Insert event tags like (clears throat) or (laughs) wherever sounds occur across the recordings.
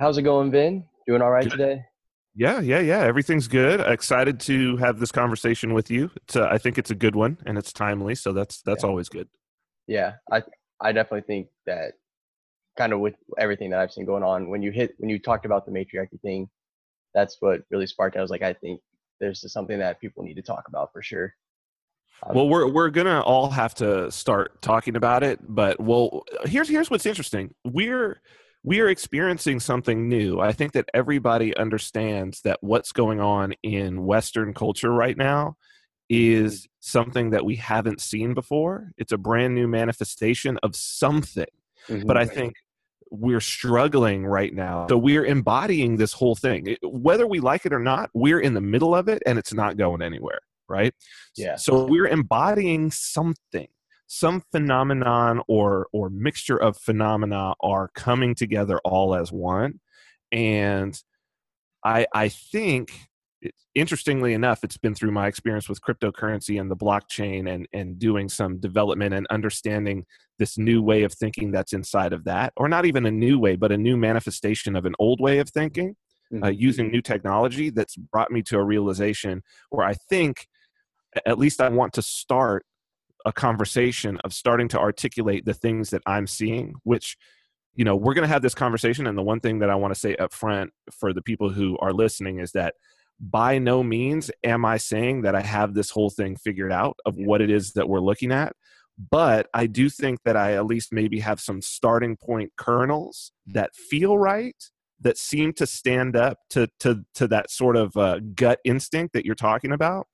How's it going, Vin? Doing all right Good. today? Yeah, yeah, yeah. Everything's good. Excited to have this conversation with you. It's, uh, I think it's a good one and it's timely, so that's that's Yeah. always good. Yeah, I I definitely think that kind of with everything that I've seen going on, when you hit when you talked about the matriarchy thing, that's what really sparked. it. I was like, I think there's just something that people need to talk about for sure. Um, Well, we're we're gonna all have to start talking about it, but well, here's here's what's interesting. We're we are experiencing something new. I think that everybody understands that what's going on in Western culture right now is something that we haven't seen before. It's a brand new manifestation of something. mhm. but I think we're struggling right now. So we're embodying this whole thing. Whether we like it or not, we're in the middle of it and it's not going anywhere, right? Yeah. So we're embodying something. Some phenomenon or or mixture of phenomena are coming together all as one. And I I think it- interestingly enough, it's been through my experience with cryptocurrency and the blockchain and and doing some development and understanding this new way of thinking that's inside of that, or not even a new way, but a new manifestation of an old way of thinking, uh, Mhm. using new technology that's brought me to a realization where I think, at least I want to start a conversation of starting to articulate the things that I'm seeing, which you know we're going to have this conversation and the one thing that i want to say up front for the people who are listening is that by no means am i saying that i have this whole thing figured out of what it is that we're looking at but i do think that i at least maybe have some starting point kernels that feel right that seem to stand up to to to that sort of uh, gut instinct that you're talking about.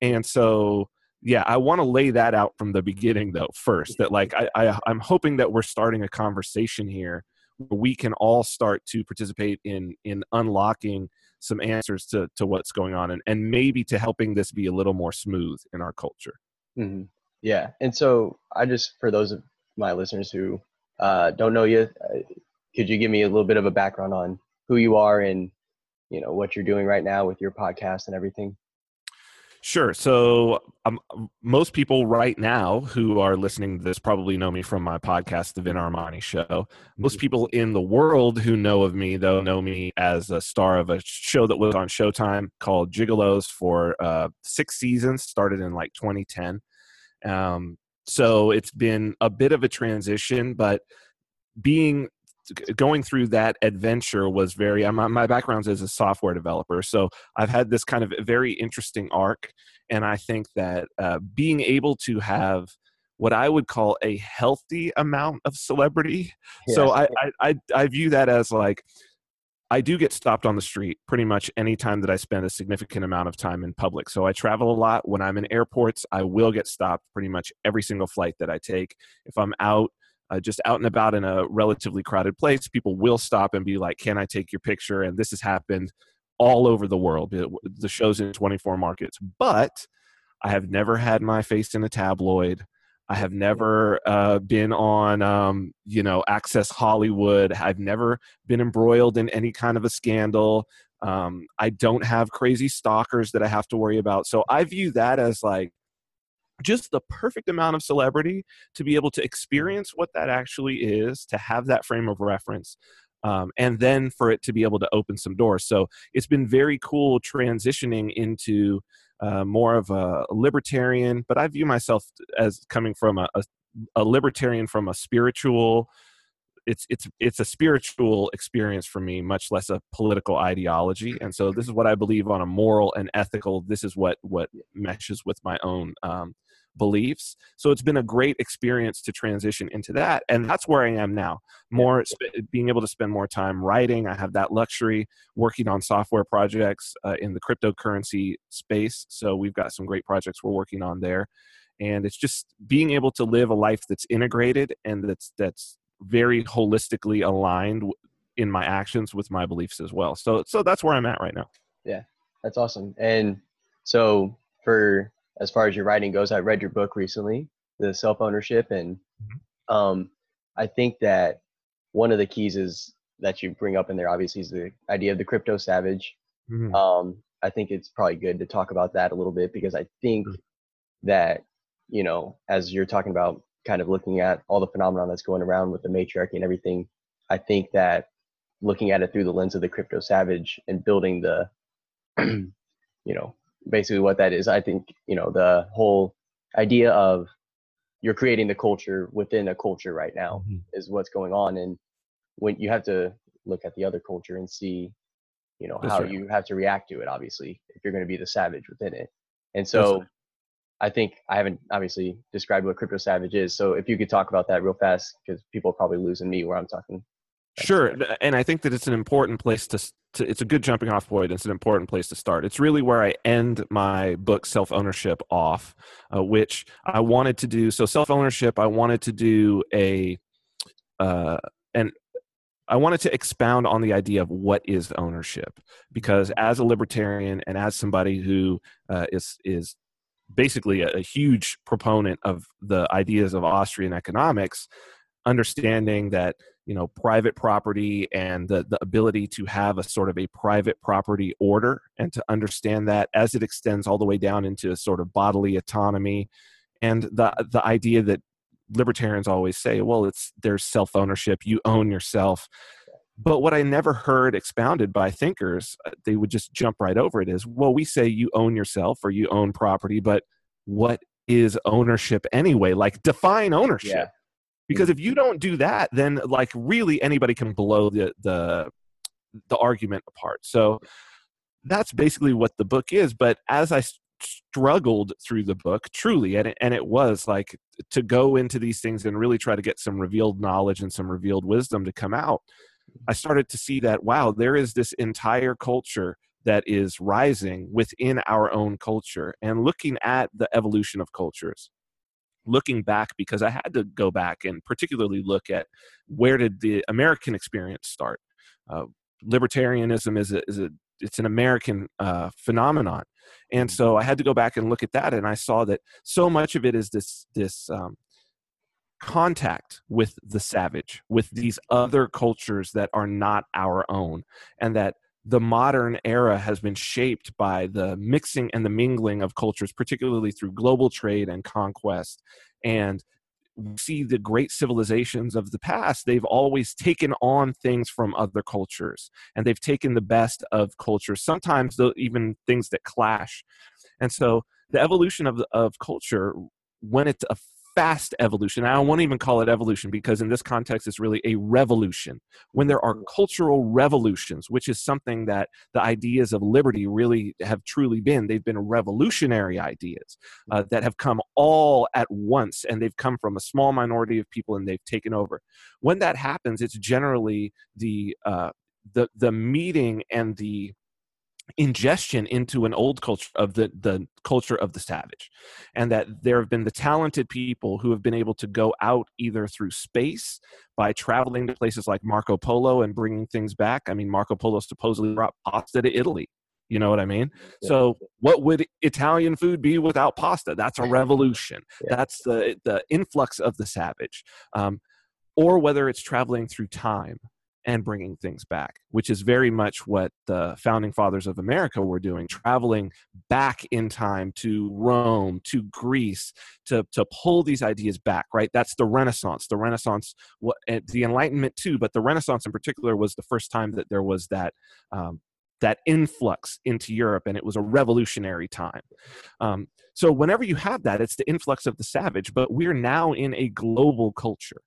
And so yeah i want to lay that out from the beginning though first that like I, I i'm hoping that we're starting a conversation here where we can all start to participate in in unlocking some answers to to what's going on and and maybe to helping this be a little more smooth in our culture Mhm. Yeah, and so I just for those of my listeners who uh, don't know you, uh, could you give me a little bit of a background on who you are and you know what you're doing right now with your podcast and everything? Sure. So, um, most people right now who are listening to this probably know me from my podcast, The Vin Armani Show. Most people in the world who know of me, though, know me as a star of a show that was on Showtime called Gigolos for uh, six seasons, started in like 2010. Um, so, it's been a bit of a transition, but being going through that adventure was very my, my background is as a software developer so i've had this kind of very interesting arc and i think that uh, being able to have what i would call a healthy amount of celebrity so I, I i i view that as like I do get stopped on the street pretty much any time that I spend a significant amount of time in public. So I travel a lot. When I'm in airports, I will get stopped pretty much every single flight that I take. If I'm out, uh, just out and about in a relatively crowded place, people will stop and be like, Can I take your picture? And this has happened all over the world. The show's in 24 markets. But I have never had my face in a tabloid. I have never uh, been on, um, you know, Access Hollywood. I've never been embroiled in any kind of a scandal. Um, I don't have crazy stalkers that I have to worry about. So I view that as like just the perfect amount of celebrity to be able to experience what that actually is, to have that frame of reference, um, and then for it to be able to open some doors. So it's been very cool transitioning into uh, more of a libertarian, but I view myself as coming from a, a, a libertarian from a spiritual it's it's it's a spiritual experience for me much less a political ideology and so this is what i believe on a moral and ethical this is what what meshes with my own um, beliefs so it's been a great experience to transition into that and that's where i am now more sp- being able to spend more time writing i have that luxury working on software projects uh, in the cryptocurrency space so we've got some great projects we're working on there and it's just being able to live a life that's integrated and that's that's very holistically aligned in my actions with my beliefs as well. So so that's where I'm at right now. Yeah. That's awesome. And so for as far as your writing goes, I read your book recently, the self ownership, and Mhm. um, I think that one of the keys is that you bring up in there obviously is the idea of the crypto savage. Mhm. Um, I think it's probably good to talk about that a little bit because I think Mhm. that you know as you're talking about kind of looking at all the phenomenon that's going around with the matriarchy and everything, I think that looking at it through the lens of the crypto savage and building the (clears throat) you know basically what that is i think you know the whole idea of you're creating the culture within a culture right now mm-hmm. is what's going on and when you have to look at the other culture and see you know That's how right. you have to react to it obviously if you're going to be the savage within it and so i think i haven't obviously described what crypto savage is so if you could talk about that real fast because people are probably losing me where i'm talking Sure, and I think that it's an important place to, to, It's a good jumping off point. It's an important place to start. It's really where I end my book, Self Ownership, off, uh, which I wanted to do. So, self ownership, I wanted to do a, uh, and I wanted to expound on the idea of what is ownership, because as a libertarian and as somebody who uh, is is basically a, a huge proponent of the ideas of Austrian economics, understanding that you know private property and the, the ability to have a sort of a private property order and to understand that as it extends all the way down into a sort of bodily autonomy. And the the idea that libertarians always say well it's there's self ownership you own yourself. But what i never heard expounded by thinkers uh, they would just jump right over it is well we say you own yourself or you own property but what is ownership anyway? Like define ownership. Yeah because hmm. if you don't do that then like really anybody can blow the the the argument apart. So that's basically what the book is but as i struggled through the book truly and it, and it was like to go into these things and really try to get some revealed knowledge and some revealed wisdom to come out i started to see that wow there is this entire culture that is rising within our own culture and looking at the evolution of cultures looking back because I had to go back and particularly look at where did the American experience start. Uh, libertarianism is a, is a it's an American uh, phenomenon, and so I had to go back and look at that, and I saw that so much of it is this this um, contact with the savage, with these other cultures that are not our own, and that the modern era has been shaped by the mixing and the mingling of cultures, particularly through global trade and conquest. And we see the great civilizations of the past, they've always taken on things from other cultures and they've taken the best of cultures, sometimes even things that clash. And so the evolution of, of culture, when it's a fast evolution. I won't even call it evolution because in this context, it's really a revolution. When there are cultural revolutions, which is something that the ideas of liberty really have truly been, they've been revolutionary ideas uh, that have come all at once and they've come from a small minority of people and they've taken over. When that happens, it's generally the uh, the the meeting and the ingestion into an old culture of the the culture of the savage and that there have been the talented people who have been able to go out either through space by traveling to places like Marco Polo and bringing things back i mean Marco Polo supposedly brought pasta to Italy you know what I mean? Yeah. So, what would Italian food be without pasta? That's a (laughs) revolution. Yeah. That's the the influx of the savage, um, or whether it's traveling through time and bringing things back, which is very much what the founding fathers of America were doing, traveling back in time to Rome, to Greece, to, to pull these ideas back, right? That's the Renaissance. The Renaissance, eh, the Enlightenment too, but the Renaissance in particular was the first time that there was that. Um, that influx into Europe, and it was a revolutionary time. Um, so, whenever you have that, it's the influx of the savage, but we're now in a global culture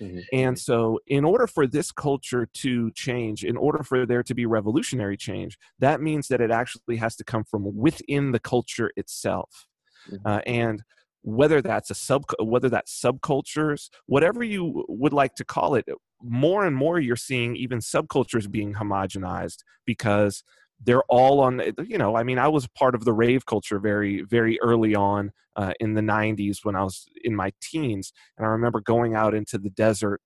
Mm-hmm. And so, in order for this culture to change, in order for there to be revolutionary change, that means that it actually has to come from within the culture itself. Mm-hmm. Uh, and whether that's a sub, whether that's subcultures, whatever you would like to call it, more and more you're seeing even subcultures being homogenized because they're all on you know i mean i was part of the rave culture very very early on uh, in the 90s when i was in my teens and i remember going out into the desert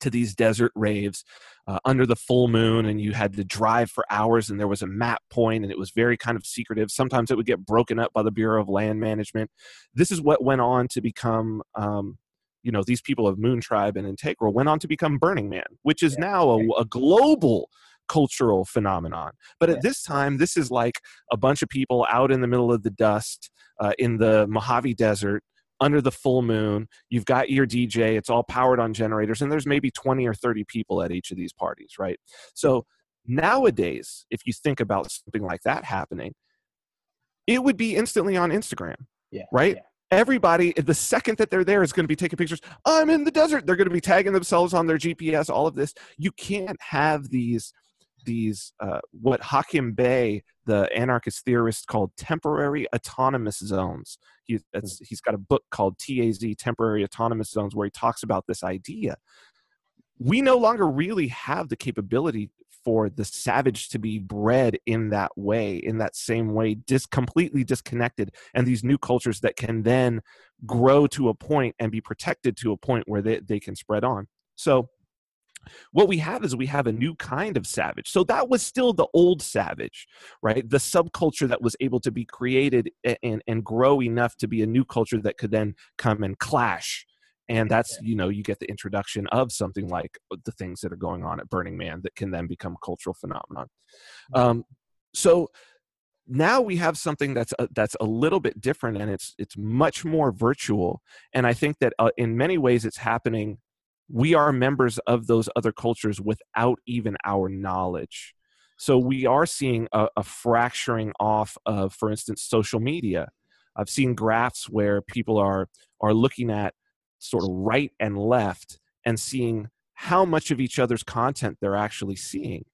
to these desert raves uh, under the full moon and you had to drive for hours and there was a map point and it was very kind of secretive. Sometimes it would get broken up by the bureau of land management. This is what went on to become um, you know these people of moon tribe and integral went on to become burning man which is now a, a global cultural phenomenon. But at this time, this is like a bunch of people out in the middle of the dust uh, in the Mojave Desert under the full moon. You've got your DJ, it's all powered on generators, and there's maybe 20 or 30 people at each of these parties, right? So nowadays, if you think about something like that happening, it would be instantly on Instagram. Yeah. Right? Yeah. Everybody, the second that they're there, is going to be taking pictures. I'm in the desert. They're going to be tagging themselves on their GPS. All of this. You can't have these, these uh, what Hakim Bey, the anarchist theorist, called temporary autonomous zones. He, he's got a book called TAZ, Temporary Autonomous Zones, where he talks about this idea. We no longer really have the capability for the savage to be bred in that way, in that same way, dis- completely disconnected, and these new cultures that can then grow to a point and be protected to a point where they, they can spread on. So, what we have is we have a new kind of savage. So that was still the old savage, right? The subculture that was able to be created and, and grow enough to be a new culture that could then come and clash. And that's you know you get the introduction of something like the things that are going on at burning man that can then become cultural phenomenon. Um, so now we have something that's a, that's a little bit different and it's it's much more virtual. And i think that uh, in many ways it's happening we are members of those other cultures without even our knowledge. So we are seeing a, a fracturing off of for instance social media. I've seen graphs where people are are looking at sort of right and left and seeing how much of each other's content they're actually seeing.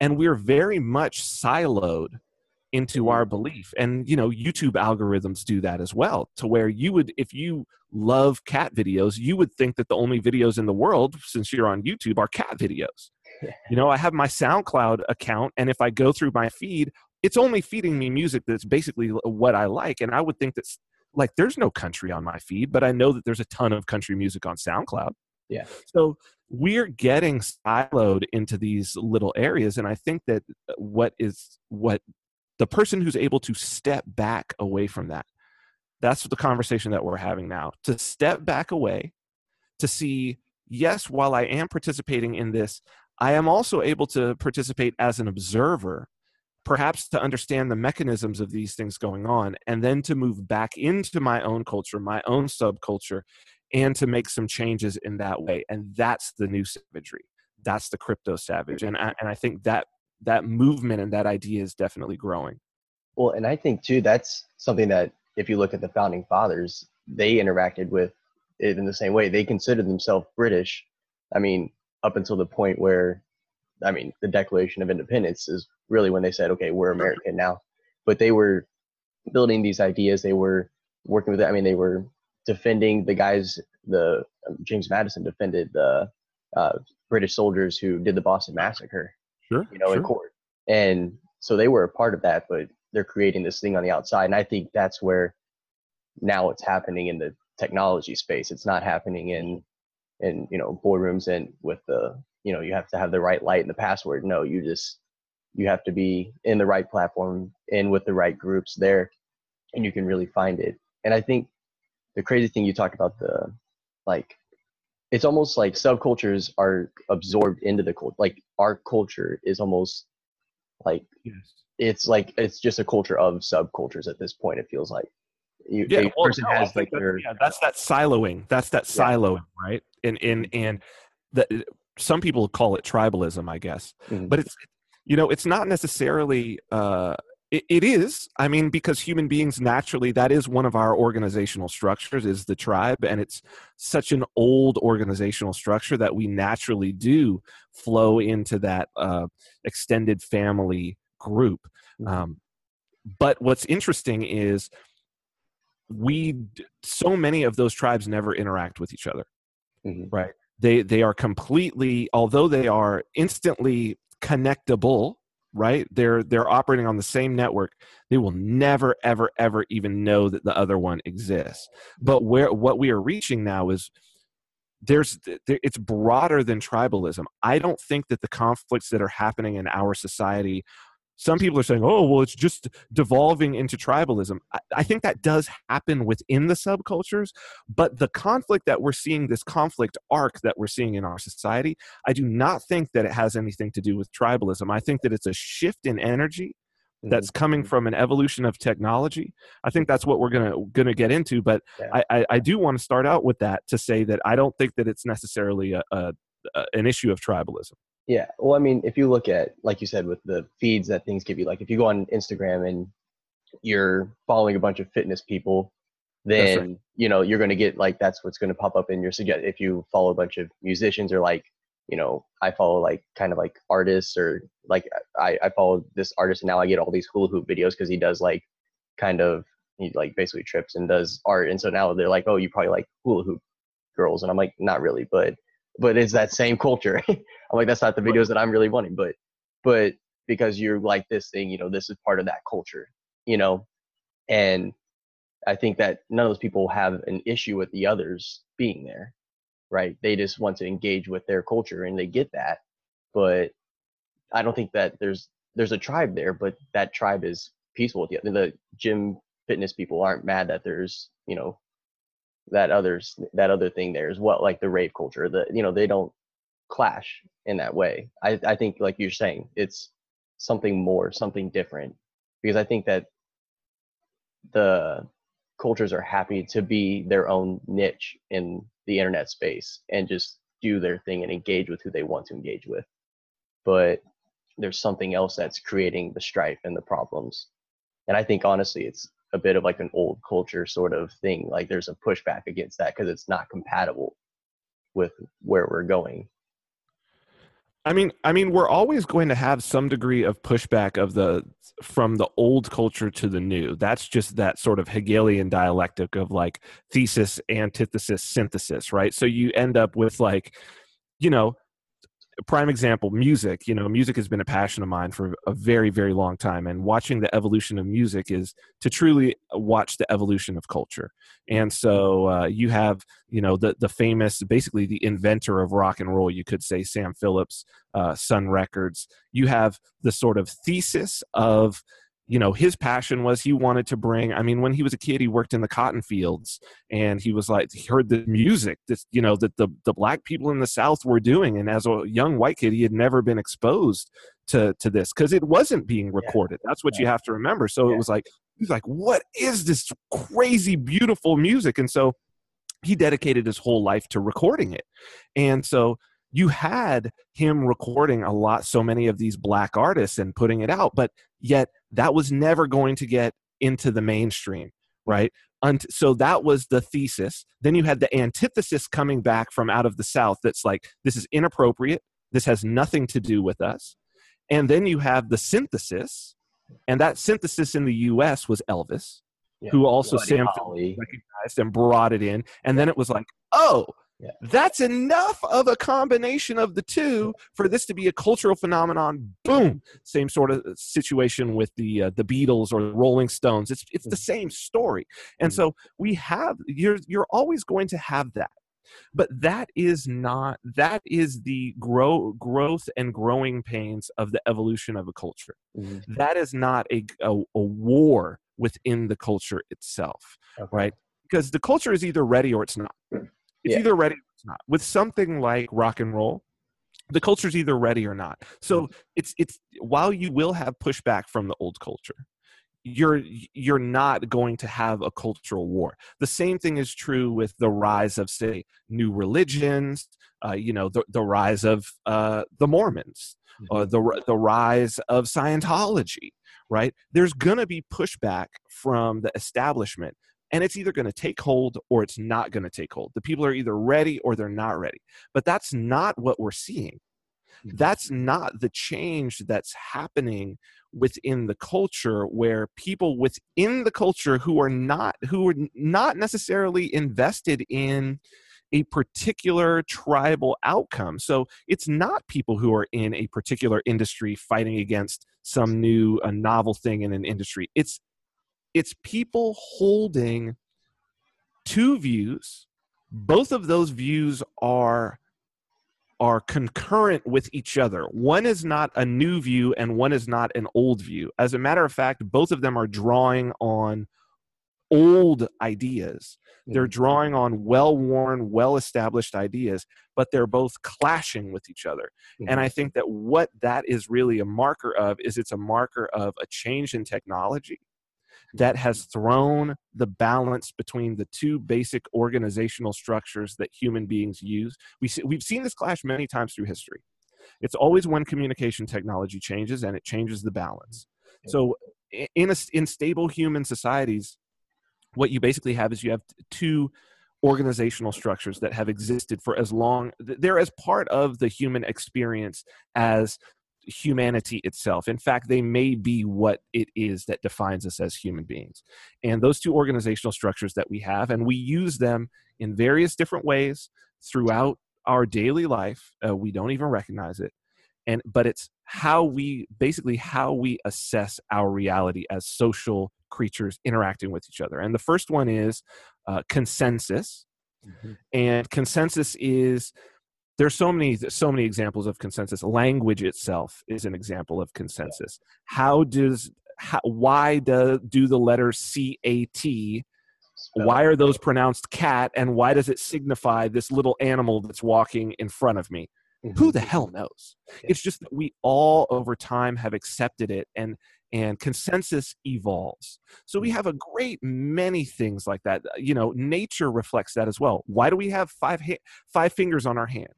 And we're very much siloed into our belief and you know youtube algorithms do that as well to where you would if you love cat videos you would think that the only videos in the world since you're on youtube are cat videos you know i have my soundcloud account and if i go through my feed it's only feeding me music that's basically what i like and i would think that like there's no country on my feed, but I know that there's a ton of country music on SoundCloud. Yeah. So we're getting siloed into these little areas. And I think that what is what the person who's able to step back away from that, that's the conversation that we're having now. To step back away, to see, yes, while I am participating in this, I am also able to participate as an observer perhaps to understand the mechanisms of these things going on and then to move back into my own culture my own subculture and to make some changes in that way and that's the new savagery that's the crypto savage and I, and I think that that movement and that idea is definitely growing well and i think too that's something that if you look at the founding fathers they interacted with it in the same way they considered themselves british i mean up until the point where I mean, the Declaration of Independence is really when they said, okay, we're American now. But they were building these ideas. They were working with it. I mean, they were defending the guys. The um, James Madison defended the uh, British soldiers who did the Boston Massacre. Sure. You know, sure. in court, and so they were a part of that. But they're creating this thing on the outside, and I think that's where now it's happening in the technology space. It's not happening in in you know boardrooms and with the you know you have to have the right light and the password no you just you have to be in the right platform in with the right groups there and you can really find it and i think the crazy thing you talked about the like it's almost like subcultures are absorbed into the culture like our culture is almost like yes. it's like it's just a culture of subcultures at this point it feels like you, yeah, well, person no, has like that, their yeah, that's that siloing that's that Yeah. siloing right and and and that some people call it tribalism i guess Mhm. but it's you know it's not necessarily uh it, it is i mean because human beings naturally that is one of our organizational structures is the tribe and it's such an old organizational structure that we naturally do flow into that uh, extended family group Mhm. um, but what's interesting is we so many of those tribes never interact with each other Mhm. right they they are completely although they are instantly connectable right? They're they're operating on the same network. They will never ever ever even know that the other one exists. But mm-hmm. where what we are reaching now is there's there, it's broader than tribalism. I don't think that the conflicts that are happening in our society some people are saying oh well it's just devolving into tribalism I, I think that does happen within the subcultures but the conflict that we're seeing this conflict arc that we're seeing in our society i do not think that it has anything to do with tribalism i think that it's a shift in energy mm-hmm. that's coming mm-hmm. from an evolution of technology. I think that's what we're gonna gonna get into. But Yeah. I, I, I do want to start out with that to say that I don't think that it's necessarily a, a, a an issue of tribalism. Yeah. Well, I mean, if you look at, like you said, with the feeds that things give you, like if you go on Instagram and you're following a bunch of fitness people, then you know you're going to get like that's what's going to pop up in your suggest. If you follow a bunch of musicians or like, you know, I follow like kind of like artists or like I I follow this artist and now I get all these hula hoop videos because he does like kind of he like basically trips and does art and so now they're like, oh, you probably like hula hoop girls and I'm like, not really, but but it's that same culture. (laughs) I'm like, that's not the videos that I'm really wanting, but but because you're like this thing, you know, this is part of that culture, you know, and I think that none of those people have an issue with the others being there, right? They just want to engage with their culture and they get that, but I don't think that there's there's a tribe there, but that tribe is peaceful with the the gym fitness people aren't mad that there's you know that others that other thing there as well like the rave culture the you know they don't clash in that way. I i think like you're saying it's something more something different because i think that the cultures are happy to be their own niche in the internet space and just do their thing and engage with who they want to engage with. But there's something else that's creating the strife and the problems. And i think honestly it's a bit of like an old culture sort of thing. Like there's a pushback against that because it's not compatible with where we're going. I mean, I mean, we're always going to have some degree of pushback of the from the old culture to the new. That's just that sort of Hegelian dialectic of like thesis, antithesis, synthesis, right? So you end up with like, you know, prime example music. You know music has been a passion of mine for a very very long time and watching the evolution of music is to truly watch the evolution of culture. And so uh, you have you know the the famous basically the inventor of rock and roll you could say sam phillips uh, sun records. You have the sort of thesis of you know his passion was he wanted to bring i mean when he was a kid he worked in the cotton fields and he was like he heard the music that you know that the, the black people in the south were doing. And as a young white kid he had never been exposed to to this because it wasn't being recorded. That's what you have to remember. So Yeah. it was like he's like what is this crazy beautiful music? And so he dedicated his whole life to recording it. And so you had him recording a lot so many of these black artists and putting it out but yet that was never going to get into the mainstream right? Unt- so that was the thesis. Then you had the antithesis coming back from out of the south that's like this is inappropriate. This has nothing to do with us. And then you have the synthesis and that synthesis in the us was elvis Yeah. who also sam recognized and brought it in. And then it was like oh Yeah. that's enough of a combination of the two for this to be a cultural phenomenon. Boom. Same sort of situation with the uh, the beatles or the rolling stones. It's it's the same story. And Mhm. so we have you're you're always going to have that. But that is not that is the grow growth and growing pains of the evolution of a culture. Mhm. that is not a, a, a war within the culture itself Okay. right? Because the culture is either ready or it's not it's Yeah. either ready or it's not. With something like rock and roll the culture's either ready or not. So Mm-hmm. it's it's while you will have pushback from the old culture you're you're not going to have a cultural war. The same thing is true with the rise of say new religions uh, you know the, the rise of uh, the mormons uh, the, the rise of scientology right? There's going to be pushback from the establishment and it's either going to take hold or it's not going to take hold. The people are either ready or they're not ready. But that's not what we're seeing. Mhm. that's not the change that's happening within the culture where people within the culture who are not who are not necessarily invested in a particular tribal outcome. So it's not people who are in a particular industry fighting against some new a novel thing in an industry. It's it's people holding two views both of those views are are concurrent with each other one is not a new view and one is not an old view as a matter of fact both of them are drawing on old ideas. They're drawing on well worn, well established ideas, but they're both clashing with each other. And Mhm. I think that what that is really a marker of is it's a marker of a change in technology that has thrown the balance between the two basic organizational structures that human beings use. We see, we've seen this clash many times through history. It's always when communication technology changes and it changes the balance. So in a, in stable human societies, what you basically have is you have two organizational structures that have existed for as long they're as part of the human experience as humanity itself. In fact, they may be what it is that defines us as human beings. And those two organizational structures that we have, and we use them in various different ways throughout our daily life. Uh, we don't even recognize it. And but it's how we basically how we assess our reality as social creatures interacting with each other. And the first one is uh, consensus Mhm. and consensus is there's so many so many examples of consensus. Language itself is an example of consensus. How does how, why do, do the letters cat why are those pronounced cat and why does it signify this little animal that's walking in front of me? Who Mhm. the hell knows? It's just that we all over time have accepted it and and consensus evolves. So we Mhm. have a great many things like that. You know nature reflects that as well. Why do we have five ha- five fingers on our hand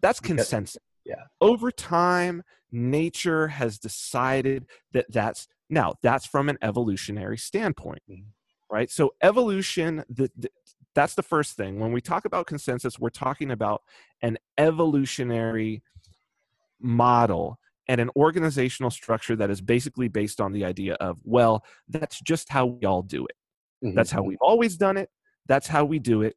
that's Because- consensus yeah. over time nature has decided that that's now that's from an evolutionary standpoint Mhm. right so evolution the, the that's the first thing when we talk about consensus we're talking about an evolutionary model and an organizational structure that is basically based on the idea of well that's just how we all do it Mhm. that's how we've always done it that's how we do it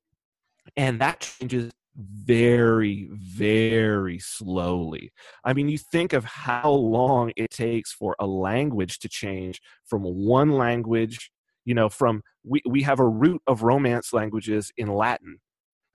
and that changes very very slowly. I mean you think of how long it takes for a language to change from one language you know from we, we have a root of romance languages in latin.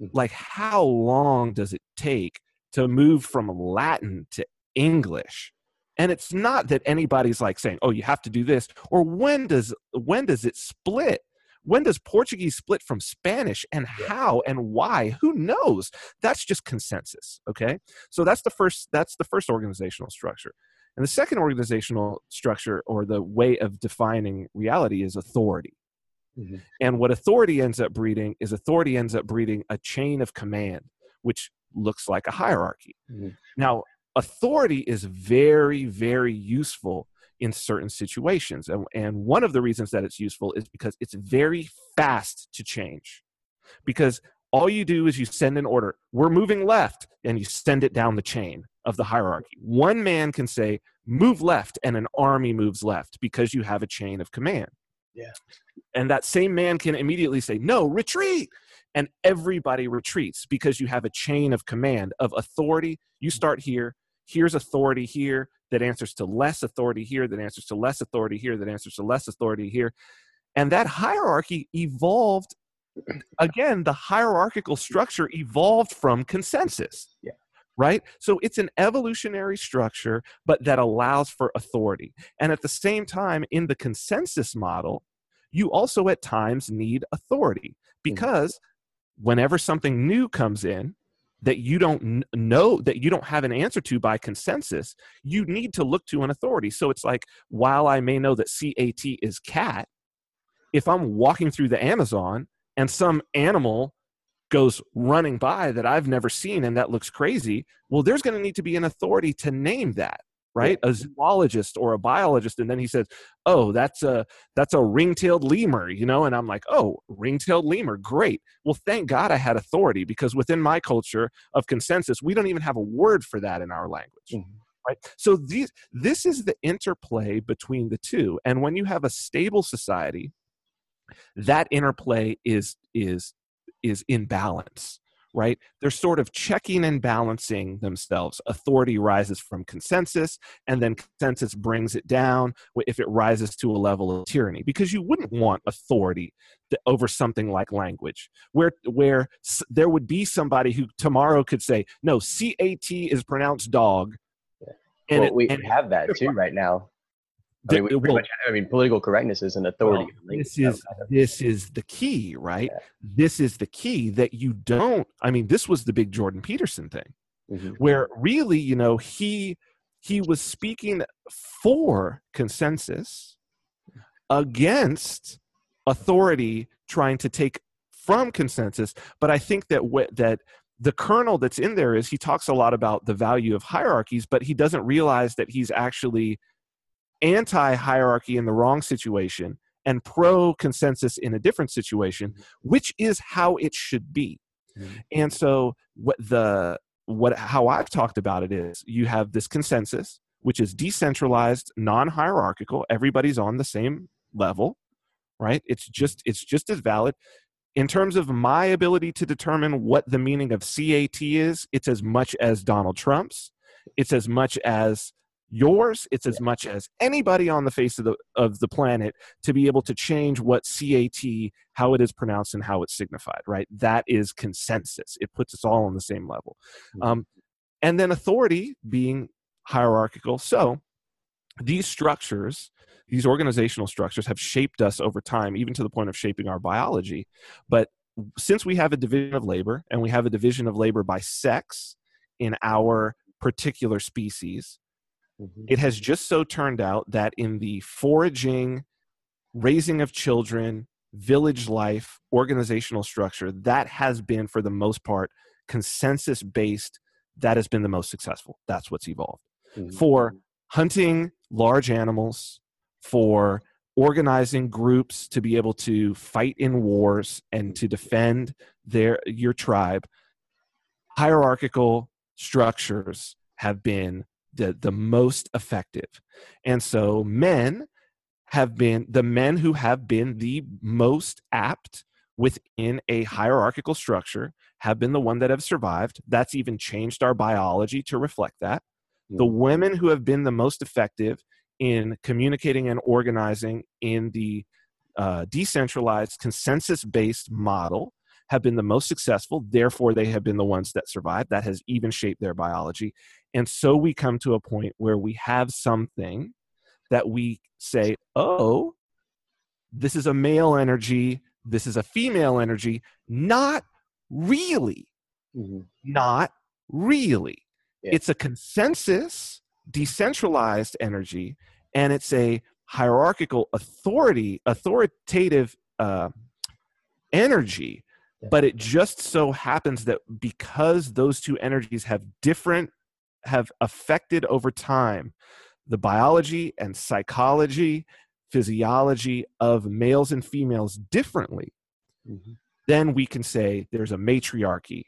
Mhm. like how long does it take to move from latin to english? And it's not that anybody's like saying oh you have to do this or when does when does it split when does portuguese split from spanish and how and why who knows that's just consensus okay so that's the first that's the first organizational structure and the second organizational structure or the way of defining reality is authority Mhm. and what authority ends up breeding is authority ends up breeding a chain of command, which looks like a hierarchy. Mhm. Now, authority is very, very useful in certain situations. And, and one of the reasons that it's useful is because it's very fast to change. Because all you do is you send an order, we're moving left, and you send it down the chain of the hierarchy. One man can say, move left, and an army moves left because you have a chain of command. Yeah. And that same man can immediately say, no, retreat. And everybody retreats because you have a chain of command of authority. You start here, here's authority here that answers to less authority here, that answers to less authority here, that answers to less authority here. And that hierarchy evolved. Again, the hierarchical structure evolved from consensus. Yeah. Right? So it's an evolutionary structure, but that allows for authority. And at the same time, in the consensus model, you also at times need authority mm. because whenever something new comes in that you don't know that you don't have an answer to by consensus you need to look to an authority. So it's like while i may know that cat is cat if i'm walking through the amazon and some animal goes running by that i've never seen and that looks crazy well there's going to need to be an authority to name that right? A zoologist or a biologist and then he says oh that's a that's a ring-tailed lemur you know and i'm like oh ring-tailed lemur great. Well thank god i had authority because within my culture of consensus we don't even have a word for that in our language Mhm. right? So these this is the interplay between the two and when you have a stable society that interplay is is is in balance right they're sort of checking and balancing themselves authority rises from consensus and then consensus brings it down if it rises to a level of tyranny because you wouldn't want authority th- over something like language where where s- there would be somebody who tomorrow could say no cat is pronounced dog Yeah. and well, it- we and have that (laughs) too right now. I mean, well, much, I mean, political correctness is an authority. well, this is this is the key, right? Yeah. This is the key that you don't. I mean, this was the big Jordan Peterson thing, mm-hmm. where really, you know, he he was speaking for consensus against authority trying to take from consensus. But I think that what that the kernel that's in there is he talks a lot about the value of hierarchies, but he doesn't realize that he's actually anti hierarchy in the wrong situation and pro consensus in a different situation, mm-hmm. which is how it should be. Mm-hmm. And so what the what how I've talked about it is you have this consensus, which is decentralized, non-hierarchical, everybody's on the same level, right? It's just it's just as valid. In terms of my ability to determine what the meaning of CAT is, it's as much as Donald Trump's. It's as much as yours it's as much as anybody on the face of the of the planet to be able to change what cat how it is pronounced and how it's signified right? That is consensus. It puts us all on the same level. Mm-hmm. um, and then authority being hierarchical. So these structures these organizational structures have shaped us over time even to the point of shaping our biology. But since we have a division of labor and we have a division of labor by sex in our particular species Mm-hmm. It has just so turned out that in the foraging, raising of children, village life, organizational structure, that has been, for the most part, consensus based. That has been the most successful. That's what's evolved. Mm-hmm. For hunting large animals, for organizing groups to be able to fight in wars and to defend their your tribe hierarchical structures have been the, the most effective. And so men have been the men who have been the most apt within a hierarchical structure have been the one that have survived. That's even changed our biology to reflect that. The mm. women who have been the most effective in communicating and organizing in the uh, decentralized consensus based model have been the most successful. Therefore, they have been the ones that survived. That has even shaped their biology. And so we come to a point where we have something that we say, oh, this is a male energy, this is a female energy. Not really. Mm-hmm. Not really. Yeah. It's a consensus, decentralized energy, and it's a hierarchical authority, authoritative uh, energy. But it just so happens that because those two energies have different have affected over time the biology and psychology, physiology of males and females differently, mm-hmm. then we can say there's a matriarchy,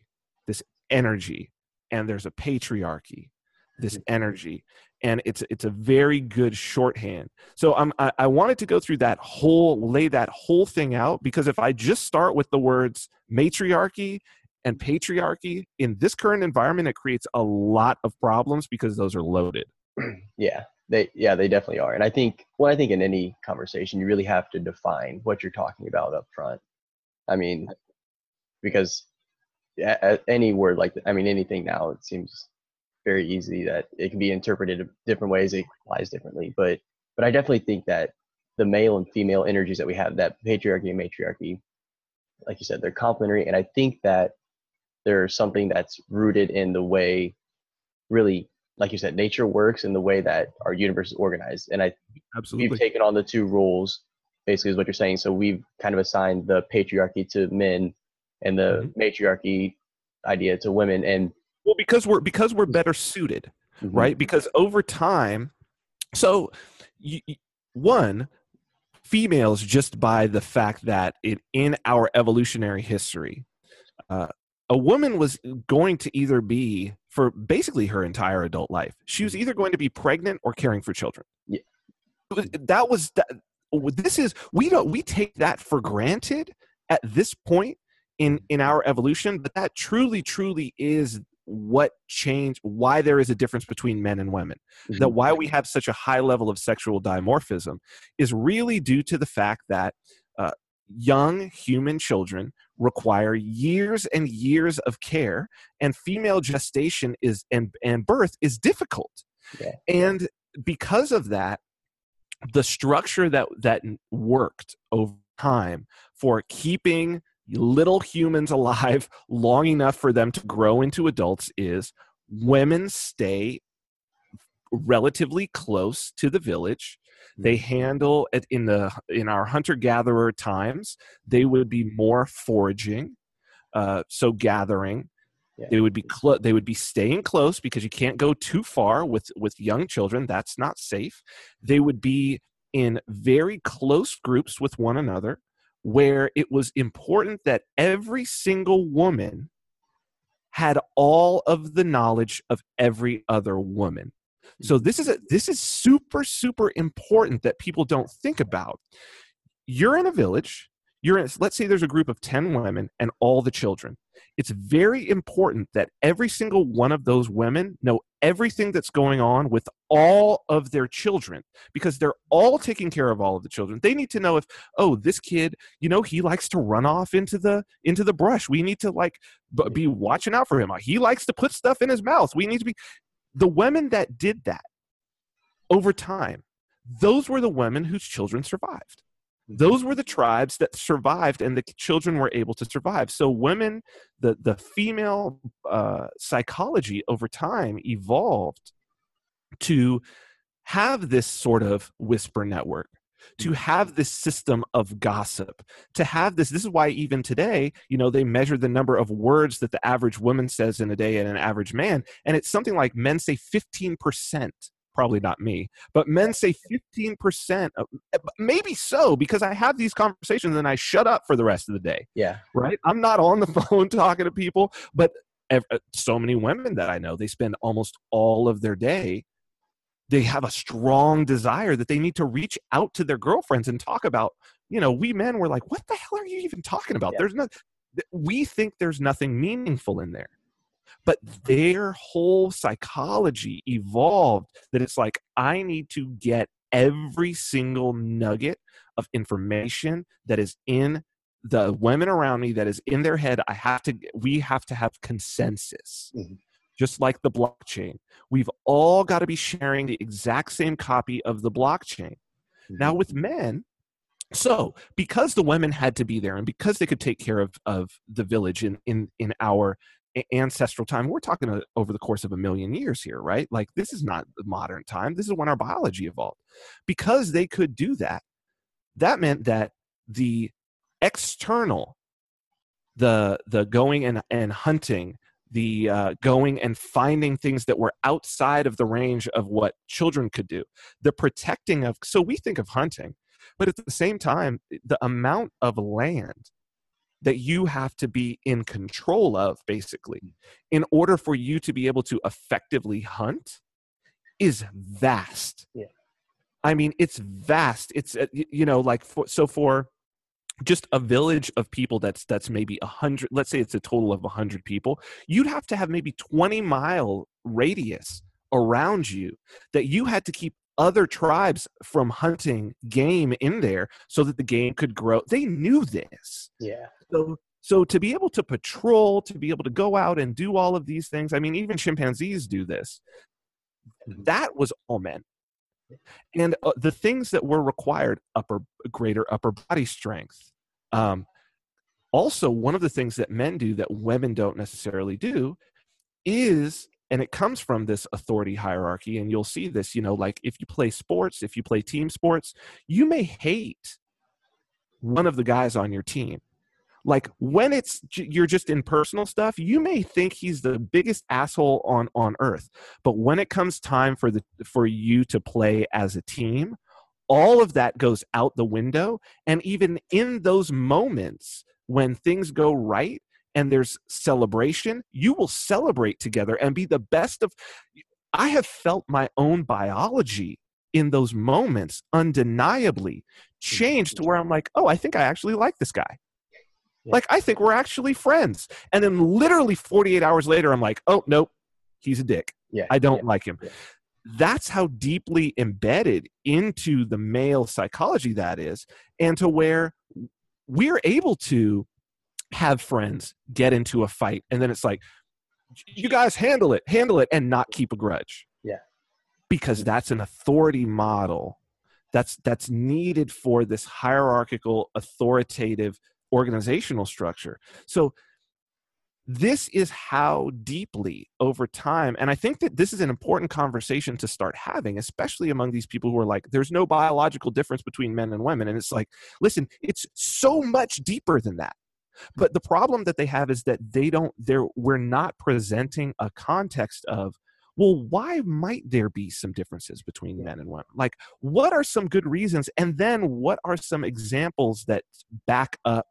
this energy, and there's a patriarchy, this mm-hmm. energy. And it's it's a very good shorthand. So I'm, I, I wanted to go through that whole, lay that whole thing out because if I just start with the words matriarchy and patriarchy in this current environment it creates a lot of problems because those are loaded (clears throat) yeah they yeah they definitely are and i think well i think in any conversation you really have to define what you're talking about up front i mean because any word like i mean anything now it seems very easy that it can be interpreted different ways it applies differently but but i definitely think that the male and female energies that we have that patriarchy and matriarchy like you said they're complementary and i think that there's something that's rooted in the way really like you said nature works in the way that our universe is organized and i absolutely we've taken on the two roles basically is what you're saying so we've kind of assigned the patriarchy to men and the mm-hmm. matriarchy idea to women and well because we're because we're better suited mm-hmm. right because over time so you, one females just by the fact that it in our evolutionary history uh, a woman was going to either be for basically her entire adult life she was mm-hmm. either going to be pregnant or caring for children yeah. that was that, this is we don't we take that for granted at this point in in our evolution but that truly truly is what changed why there is a difference between men and women mm-hmm. that why we have such a high level of sexual dimorphism is really due to the fact that uh, young human children require years and years of care and female gestation is and and birth is difficult yeah. and because of that the structure that that worked over time for keeping little humans alive (laughs) long enough for them to grow into adults is women stay relatively close to the village. They mm-hmm. handle it in the in our hunter gatherer times they would be more foraging uh, so gathering. Yeah. they would be clo- they would be staying close because you can't go too far with with young children. That's not safe. They would be in very close groups with one another where it was important that every single woman had all of the knowledge of every other woman so mm-hmm. this is a, this is super super important that people don't think about. You're in a village. You're in, let's say there's a group of 10 women and all the children. It's very important that every single one of those women know everything that's going on with all of their children because they're all taking care of all of the children. They need to know if oh this kid, you know, he likes to run off into the into the brush. We need to like b- be watching out for him. He likes to put stuff in his mouth. We need to be the women that did that over time, those were the women whose children survived. Those were the tribes that survived, and the children were able to survive. So, women, the the female uh, psychology over time evolved to have this sort of whisper network to have this system of gossip to have this this is why even today you know they measure the number of words that the average woman says in a day and an average man and it's something like men say 15% probably not me but men say 15% of, maybe so because i have these conversations and i shut up for the rest of the day yeah. right? I'm not on the (laughs) phone talking to people but uh, so many women that i know they spend almost all of their day they have a strong desire that they need to reach out to their girlfriends and talk about you know we men were like what the hell are you even talking about? Yeah. there's no we think there's nothing meaningful in there but their whole psychology evolved that it's like i need to get every single nugget of information that is in the women around me that is in their head i have to we have to have consensus mm-hmm just like the blockchain. We've all got to be sharing the exact same copy of the blockchain. Mm-hmm. Now, with men, so because the women had to be there and because they could take care of, of the village in, in, in our ancestral time, we're talking over the course of a million years here, right? Like this is not modern time. This is when our biology evolved. Because they could do that, that meant that the external, the the going and, and hunting the uh, going and finding things that were outside of the range of what children could do the protecting of so we think of hunting but at the same time the amount of land that you have to be in control of basically in order for you to be able to effectively hunt is vast. Yeah. I mean it's vast. It's uh, you know like for, so for just a village of people that's that's maybe a hundred let's say it's a total of a hundred people you'd have to have maybe 20 mile radius around you that you had to keep other tribes from hunting game in there so that the game could grow. They knew this. Yeah. So so to be able to patrol to be able to go out and do all of these things i mean even chimpanzees do this. Mm-hmm. that was all men. And uh, the things that were required upper greater upper body strength um, also one of the things that men do that women don't necessarily do is and it comes from this authority hierarchy and you'll see this you know like if you play sports if you play team sports you may hate one of the guys on your team. Like when it's you're just in personal stuff you may think he's the biggest asshole on on earth but when it comes time for the for you to play as a team all of that goes out the window and even in those moments when things go right and there's celebration you will celebrate together and be the best of i have felt my own biology in those moments undeniably change to where i'm like oh i think i actually like this guy yeah. Like, I think we're actually friends. And then literally 48 hours later, I'm like, oh, nope, he's a dick. Yeah. I don't yeah. like him. Yeah. That's how deeply embedded into the male psychology that is, and to where we're able to have friends get into a fight, and then it's like, you guys handle it, handle it, and not keep a grudge. Yeah. Because that's an authority model that's that's needed for this hierarchical authoritative organizational structure so this is how deeply over time and i think that this is an important conversation to start having especially among these people who are like there's no biological difference between men and women and it's like listen it's so much deeper than that but the problem that they have is that they don't they're we're not presenting a context of well why might there be some differences between men and women? Like what are some good reasons? And then what are some examples that back up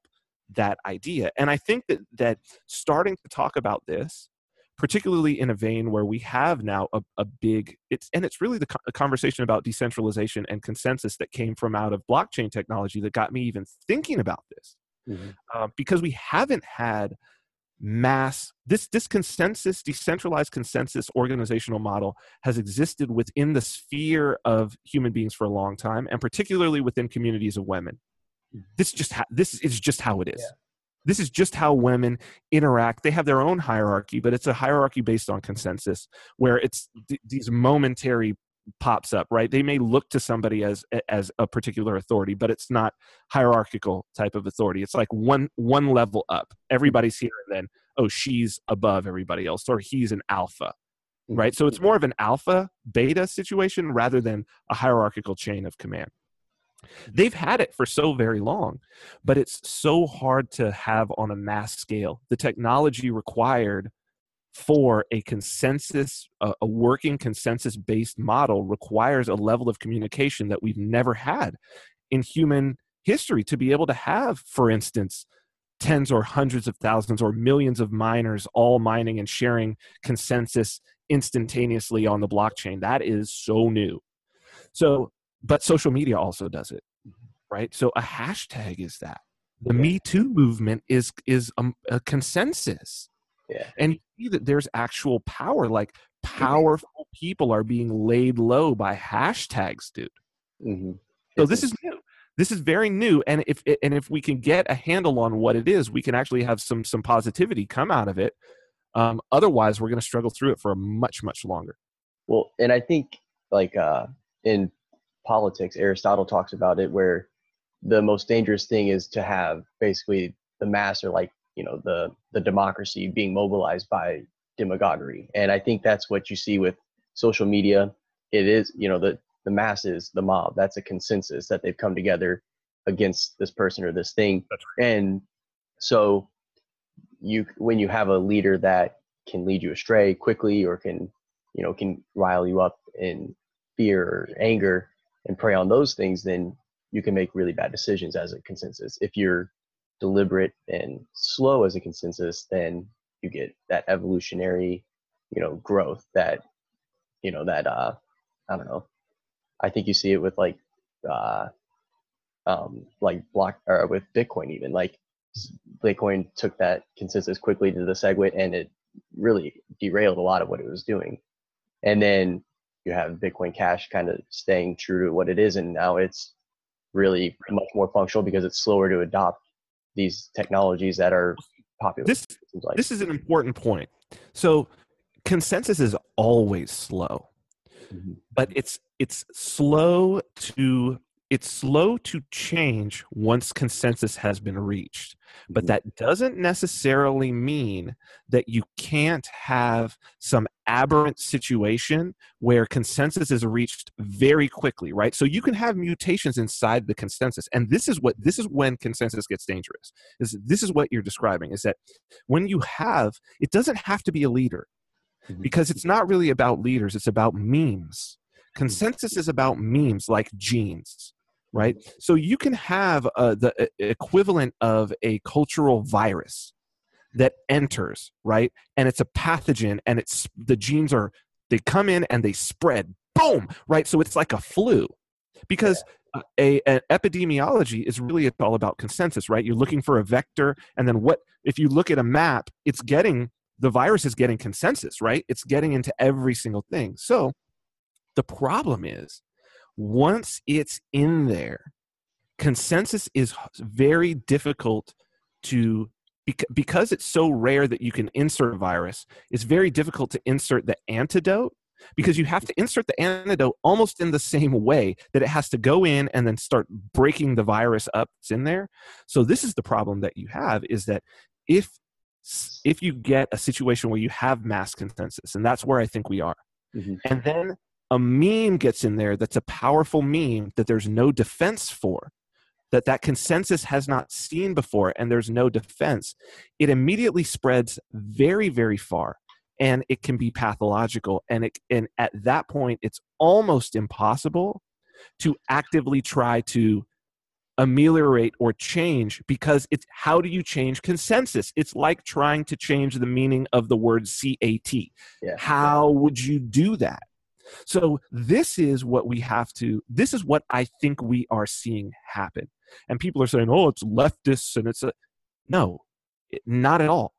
that idea? And i think that that starting to talk about this particularly in a vein where we have now a, a big it's and it's really the co- conversation about decentralization and consensus that came from out of blockchain technology that got me even thinking about this mm-hmm. uh, because we haven't had mass this this consensus decentralized consensus organizational model has existed within the sphere of human beings for a long time and particularly within communities of women this just ha- this is just how it is yeah. this is just how women interact they have their own hierarchy but it's a hierarchy based on consensus where it's th- these momentary pops up right? They may look to somebody as as a particular authority but it's not hierarchical type of authority. It's like one one level up. Everybody's here and then oh she's above everybody else or he's an alpha mm-hmm. right? So it's mm-hmm. more of an alpha beta situation rather than a hierarchical chain of command. They've had it for so very long, but it's so hard to have on a mass scale. The technology required for a consensus, a, a working consensus based model requires a level of communication that we've never had in human history to be able to have, for instance, tens or hundreds of thousands or millions of miners all mining and sharing consensus instantaneously on the blockchain. That is so new. So but social media also does it mm-hmm. right so a hashtag is that the me too movement is is a, a consensus yeah. and you see that there's actual power like powerful people are being laid low by hashtags dude. Mm-hmm. so this is new. This is very new and if and if we can get a handle on what it is we can actually have some some positivity come out of it. Um, otherwise we're going to struggle through it for a much much longer. Well and i think like uh in politics, Aristotle talks about it, where the most dangerous thing is to have basically the mass or like you know the the democracy being mobilized by demagoguery, and I think that's what you see with social media. It is you know the the masses, the mob. That's a consensus that they've come together against this person or this thing, right. and so you when you have a leader that can lead you astray quickly or can you know can rile you up in fear or anger and prey on those things, then you can make really bad decisions as a consensus. If you're deliberate and slow as a consensus, then you get that evolutionary, you know, growth that, you know, that uh, I don't know. I think you see it with like, uh, um, like block or with Bitcoin even like Bitcoin took that consensus quickly to the SegWit and it really derailed a lot of what it was doing. And then you have Bitcoin Cash kind of staying true to what it is, and now it's really much more functional because it's slower to adopt these technologies that are popular. This like. this is an important point. So consensus is always slow, mm-hmm. but it's it's slow to it's slow to change once consensus has been reached. But mm-hmm. that doesn't necessarily mean that you can't have some aberrant situation where consensus is reached very quickly, right? So you can have mutations inside the consensus. And this is what this is when consensus gets dangerous. Is this is what you're describing is that when you have it doesn't have to be a leader. Mm-hmm. Because it's not really about leaders, it's about memes. Mm-hmm. Consensus is about memes like genes right? So you can have uh, the equivalent of a cultural virus that enters, right? And it's a pathogen, and it's the genes are they come in and they spread, boom, right? So it's like a flu, because uh, a, an epidemiology is really it's all about consensus, right? You're looking for a vector, and then what? If you look at a map, it's getting the virus is getting consensus, right? It's getting into every single thing. So the problem is once it's in there, consensus is very difficult to because it's so rare that you can insert a virus it's very difficult to insert the antidote because you have to insert the antidote almost in the same way that it has to go in and then start breaking the virus up that's in there. So this is the problem that you have is that if if you get a situation where you have mass consensus, and that's where I think we are, mm-hmm. and then a meme gets in there that's a powerful meme that there's no defense for, that that consensus has not seen before, and there's no defense, it immediately spreads very, very far, and it can be pathological. And it and at that point, it's almost impossible to actively try to ameliorate or change because it's how do you change consensus it's like trying to change the meaning of the word cat yeah. how would you do that so this is what we have to this is what i think we are seeing happen. And people are saying oh it's leftists and it's a no not at all.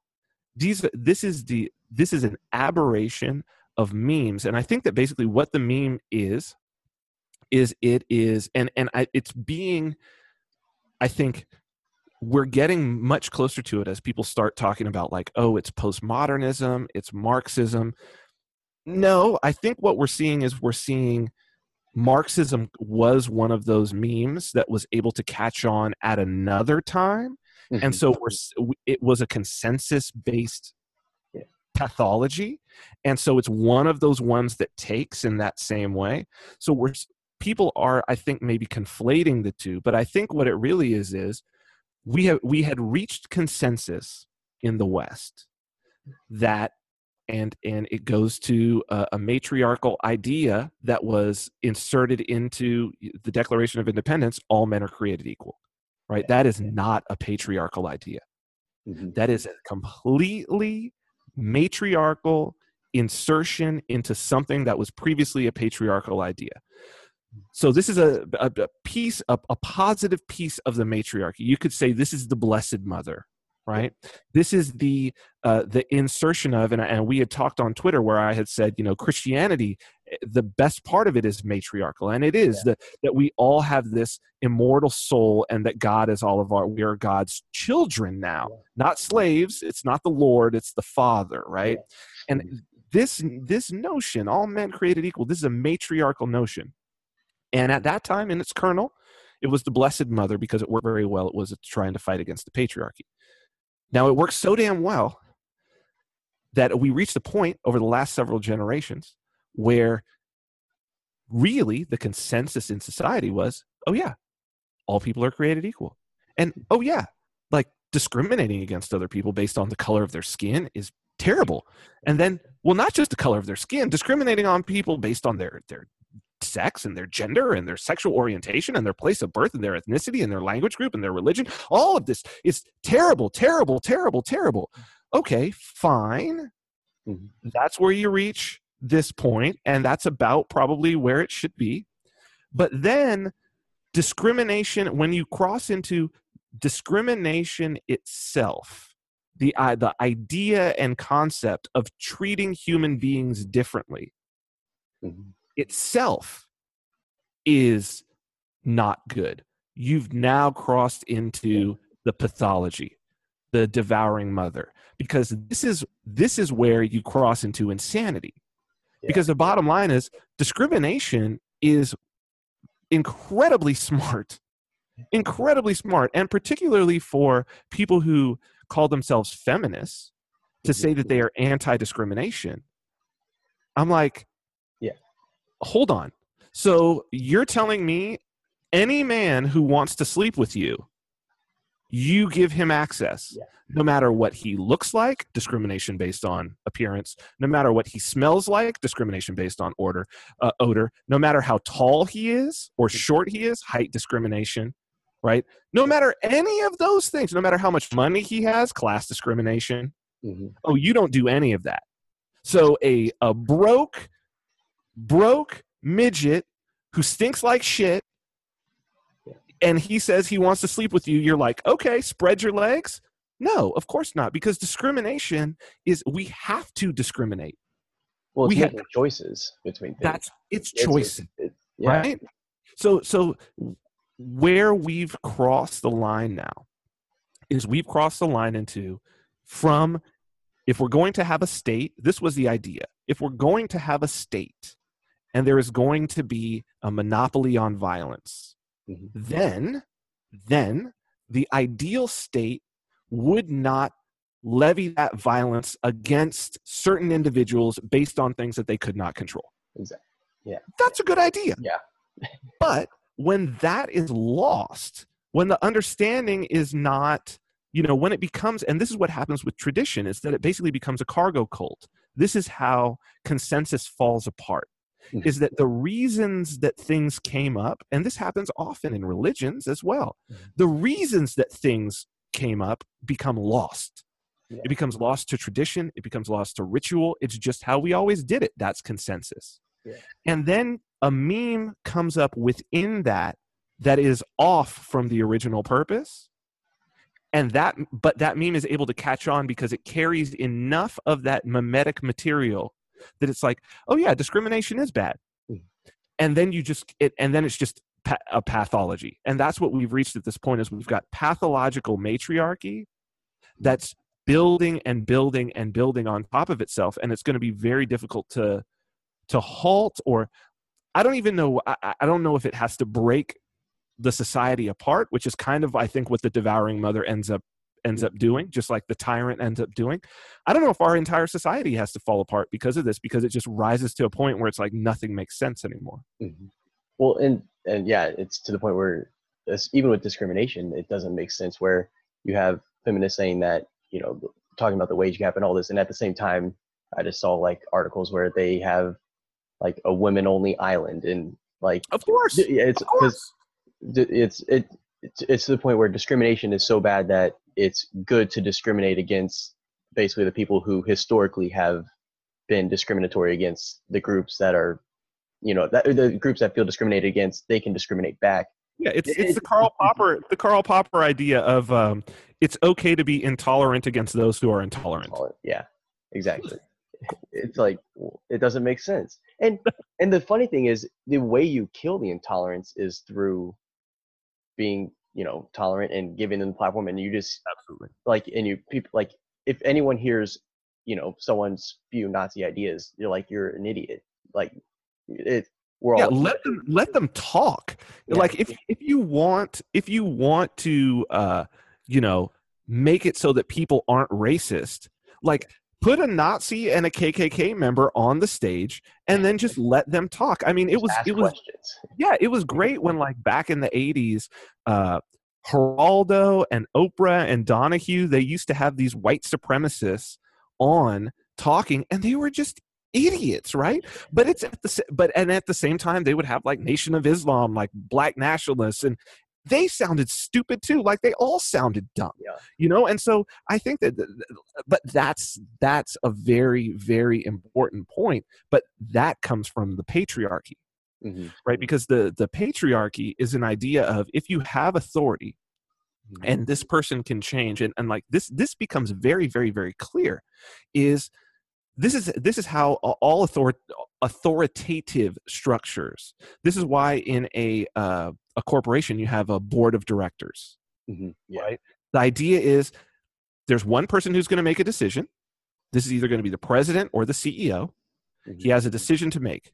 These this is the this is an aberration of memes. And i think that basically what the meme is is it is and and I, it's being I think we're getting much closer to it as people start talking about like oh it's postmodernism it's marxism no i think what we're seeing is we're seeing marxism was one of those memes that was able to catch on at another time mm-hmm. and so we're, it was a consensus based yeah. pathology and so it's one of those ones that takes in that same way so we're people are i think maybe conflating the two but i think what it really is is we have we had reached consensus in the west that and and it goes to a, a, matriarchal idea that was inserted into the declaration of independence all men are created equal right? That is not a patriarchal idea. Mm-hmm. that is a completely matriarchal insertion into something that was previously a patriarchal idea. So this is a, a, a piece, a, a positive piece of the matriarchy. You could say this is the Blessed Mother, right? This is the uh, the insertion of, and, and we had talked on Twitter where I had said, you know, Christianity, eh, the best part of it is matriarchal, and it is yeah. that that we all have this immortal soul, and that God is all of our, we are God's children now, yeah. not slaves. It's not the Lord, it's the Father, right? Yeah. And this this notion, all men created equal, this is a matriarchal notion and at that time, in its kernel, it was the Blessed Mother because it worked very well. It was trying to fight against the patriarchy. Now, it works so damn well that we reached a point over the last several generations where really the consensus in society was oh, yeah, all people are created equal. And oh, yeah, like discriminating against other people based on the color of their skin is terrible. And then, well, not just the color of their skin, discriminating on people based on their, their sex and their gender and their sexual orientation and their place of birth and their ethnicity and their language group and their religion. All of this is terrible, terrible, terrible, terrible. Okay, fine. Mm-hmm. That's where you reach this point, and that's about probably where it should be. But then discrimination, when you cross into discrimination itself, the, uh, the idea and concept of treating human beings differently, mm-hmm itself is not good. You've now crossed into the pathology, the devouring mother, because this is this is where you cross into insanity. Yeah. Because the bottom line is discrimination is incredibly smart, incredibly smart, and particularly for people who call themselves feminists to say that they are anti-discrimination. I'm like, hold on. So you're telling me any man who wants to sleep with you, you give him access, yeah. no matter what he looks like, discrimination based on appearance, no matter what he smells like, discrimination based on order, uh, odor, no matter how tall he is or short he is, height discrimination, right? No matter any of those things, no matter how much money he has, class discrimination. Mm-hmm. Oh, you don't do any of that. So a, a broke, broke midget who stinks like shit and he says he wants to sleep with you, you're like, okay, spread your legs. No, of course not, because discrimination is we have to discriminate. Well, we have choices between things. That's it's, it's choices, it's, yeah. right? So, so where we've crossed the line now is we've crossed the line into from if we're going to have a state. This was the idea if we're going to have a state and there is going to be a monopoly on violence, mm-hmm. then then the ideal state would not levy that violence against certain individuals based on things that they could not control. Exactly. Yeah. That's a good idea. Yeah. (laughs) but when that is lost, when the understanding is not, you know, when it becomes, and this is what happens with tradition, is that it basically becomes a cargo cult. This is how consensus falls apart. Mm-hmm. Is that the reasons that things came up, and this happens often in religions as well, mm-hmm. the reasons that things came up become lost. Yeah. It becomes lost to tradition, it becomes lost to ritual. It's just how we always did it. That's consensus. Yeah. And then a meme comes up within that that is off from the original purpose and that but that meme is able to catch on because it carries enough of that mimetic material that it's like oh yeah discrimination is bad mm. and then you just it and then it's just a pathology and that's what we've reached at this point is we've got pathological matriarchy that's building and building and building on top of itself and it's going to be very difficult to to halt or i don't even know I, I don't know if it has to break the society apart, which is kind of I think what the devouring mother ends up ends up doing, just like the tyrant ends up doing. I don't know if our entire society has to fall apart because of this, because it just rises to a point where it's like nothing makes sense anymore. Mm-hmm. Well, and and yeah, it's to the point where this, even with discrimination, it doesn't make sense. Where you have feminists saying that you know talking about the wage gap and all this, and at the same time, I just saw like articles where they have like a women only island and like of course it's because it's it it's, it's to the point where discrimination is so bad that it's good to discriminate against basically the people who historically have been discriminatory against the groups that are you know that the groups that feel discriminated against they can discriminate back. Yeah it's it's the karl popper the karl popper idea of um it's okay to be intolerant against those who are intolerant, intolerant. yeah exactly. It's like it doesn't make sense. And and the funny thing is the way you kill the intolerance is through being you know tolerant and giving them the platform and you just absolutely. like and you people like if anyone hears you know someone spew nazi ideas you're like you're an idiot. Like it we're yeah, let them let them talk. Yeah. like if if you want if you want to uh you know make it so that people aren't racist like put a Nazi and a KKK member on the stage and then just let them talk. I mean, it was it was questions. yeah, it was great when like back in the 80s uh Geraldo and Oprah and Donahue, they used to have these white supremacists on talking and they were just idiots right but it's at the but and at the same time they would have like nation of islam like black nationalists and they sounded stupid too like they all sounded dumb yeah. you know and so i think that but that's that's a very very important point but that comes from the patriarchy mm-hmm. right because the the patriarchy is an idea of if you have authority mm-hmm. and this person can change and, and like this this becomes very very very clear is this is this is how all author, authoritative structures this is why in a uh, a corporation, you have a board of directors. Mm-hmm. Yeah. Right? The idea is there's one person who's going to make a decision. This is either going to be the president or the CEO. Mm-hmm. He has a decision to make,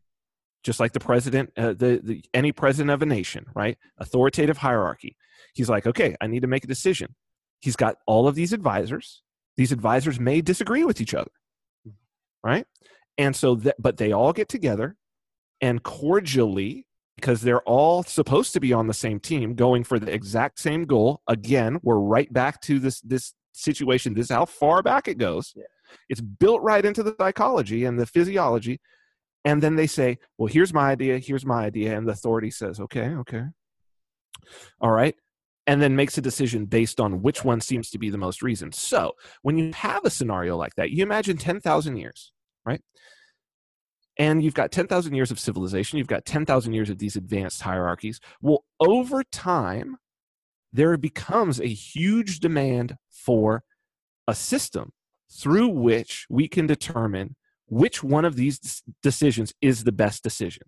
just like the president, uh, the, the any president of a nation, right? Authoritative hierarchy. He's like, okay, I need to make a decision. He's got all of these advisors. These advisors may disagree with each other, mm-hmm. right? And so, that, but they all get together and cordially because they're all supposed to be on the same team going for the exact same goal. Again we're right back to this this situation. This is how far back it goes. Yeah. it's built right into the psychology and the physiology. And then they say well here's my idea here's my idea. And the authority says okay okay. All right. And then makes a decision based on which one seems to be the most reason. So when you have a scenario like that you imagine 10,000 years right and you've got 10,000 years of civilization, you've got 10,000 years of these advanced hierarchies. Well, over time, there becomes a huge demand for a system through which we can determine which one of these decisions is the best decision.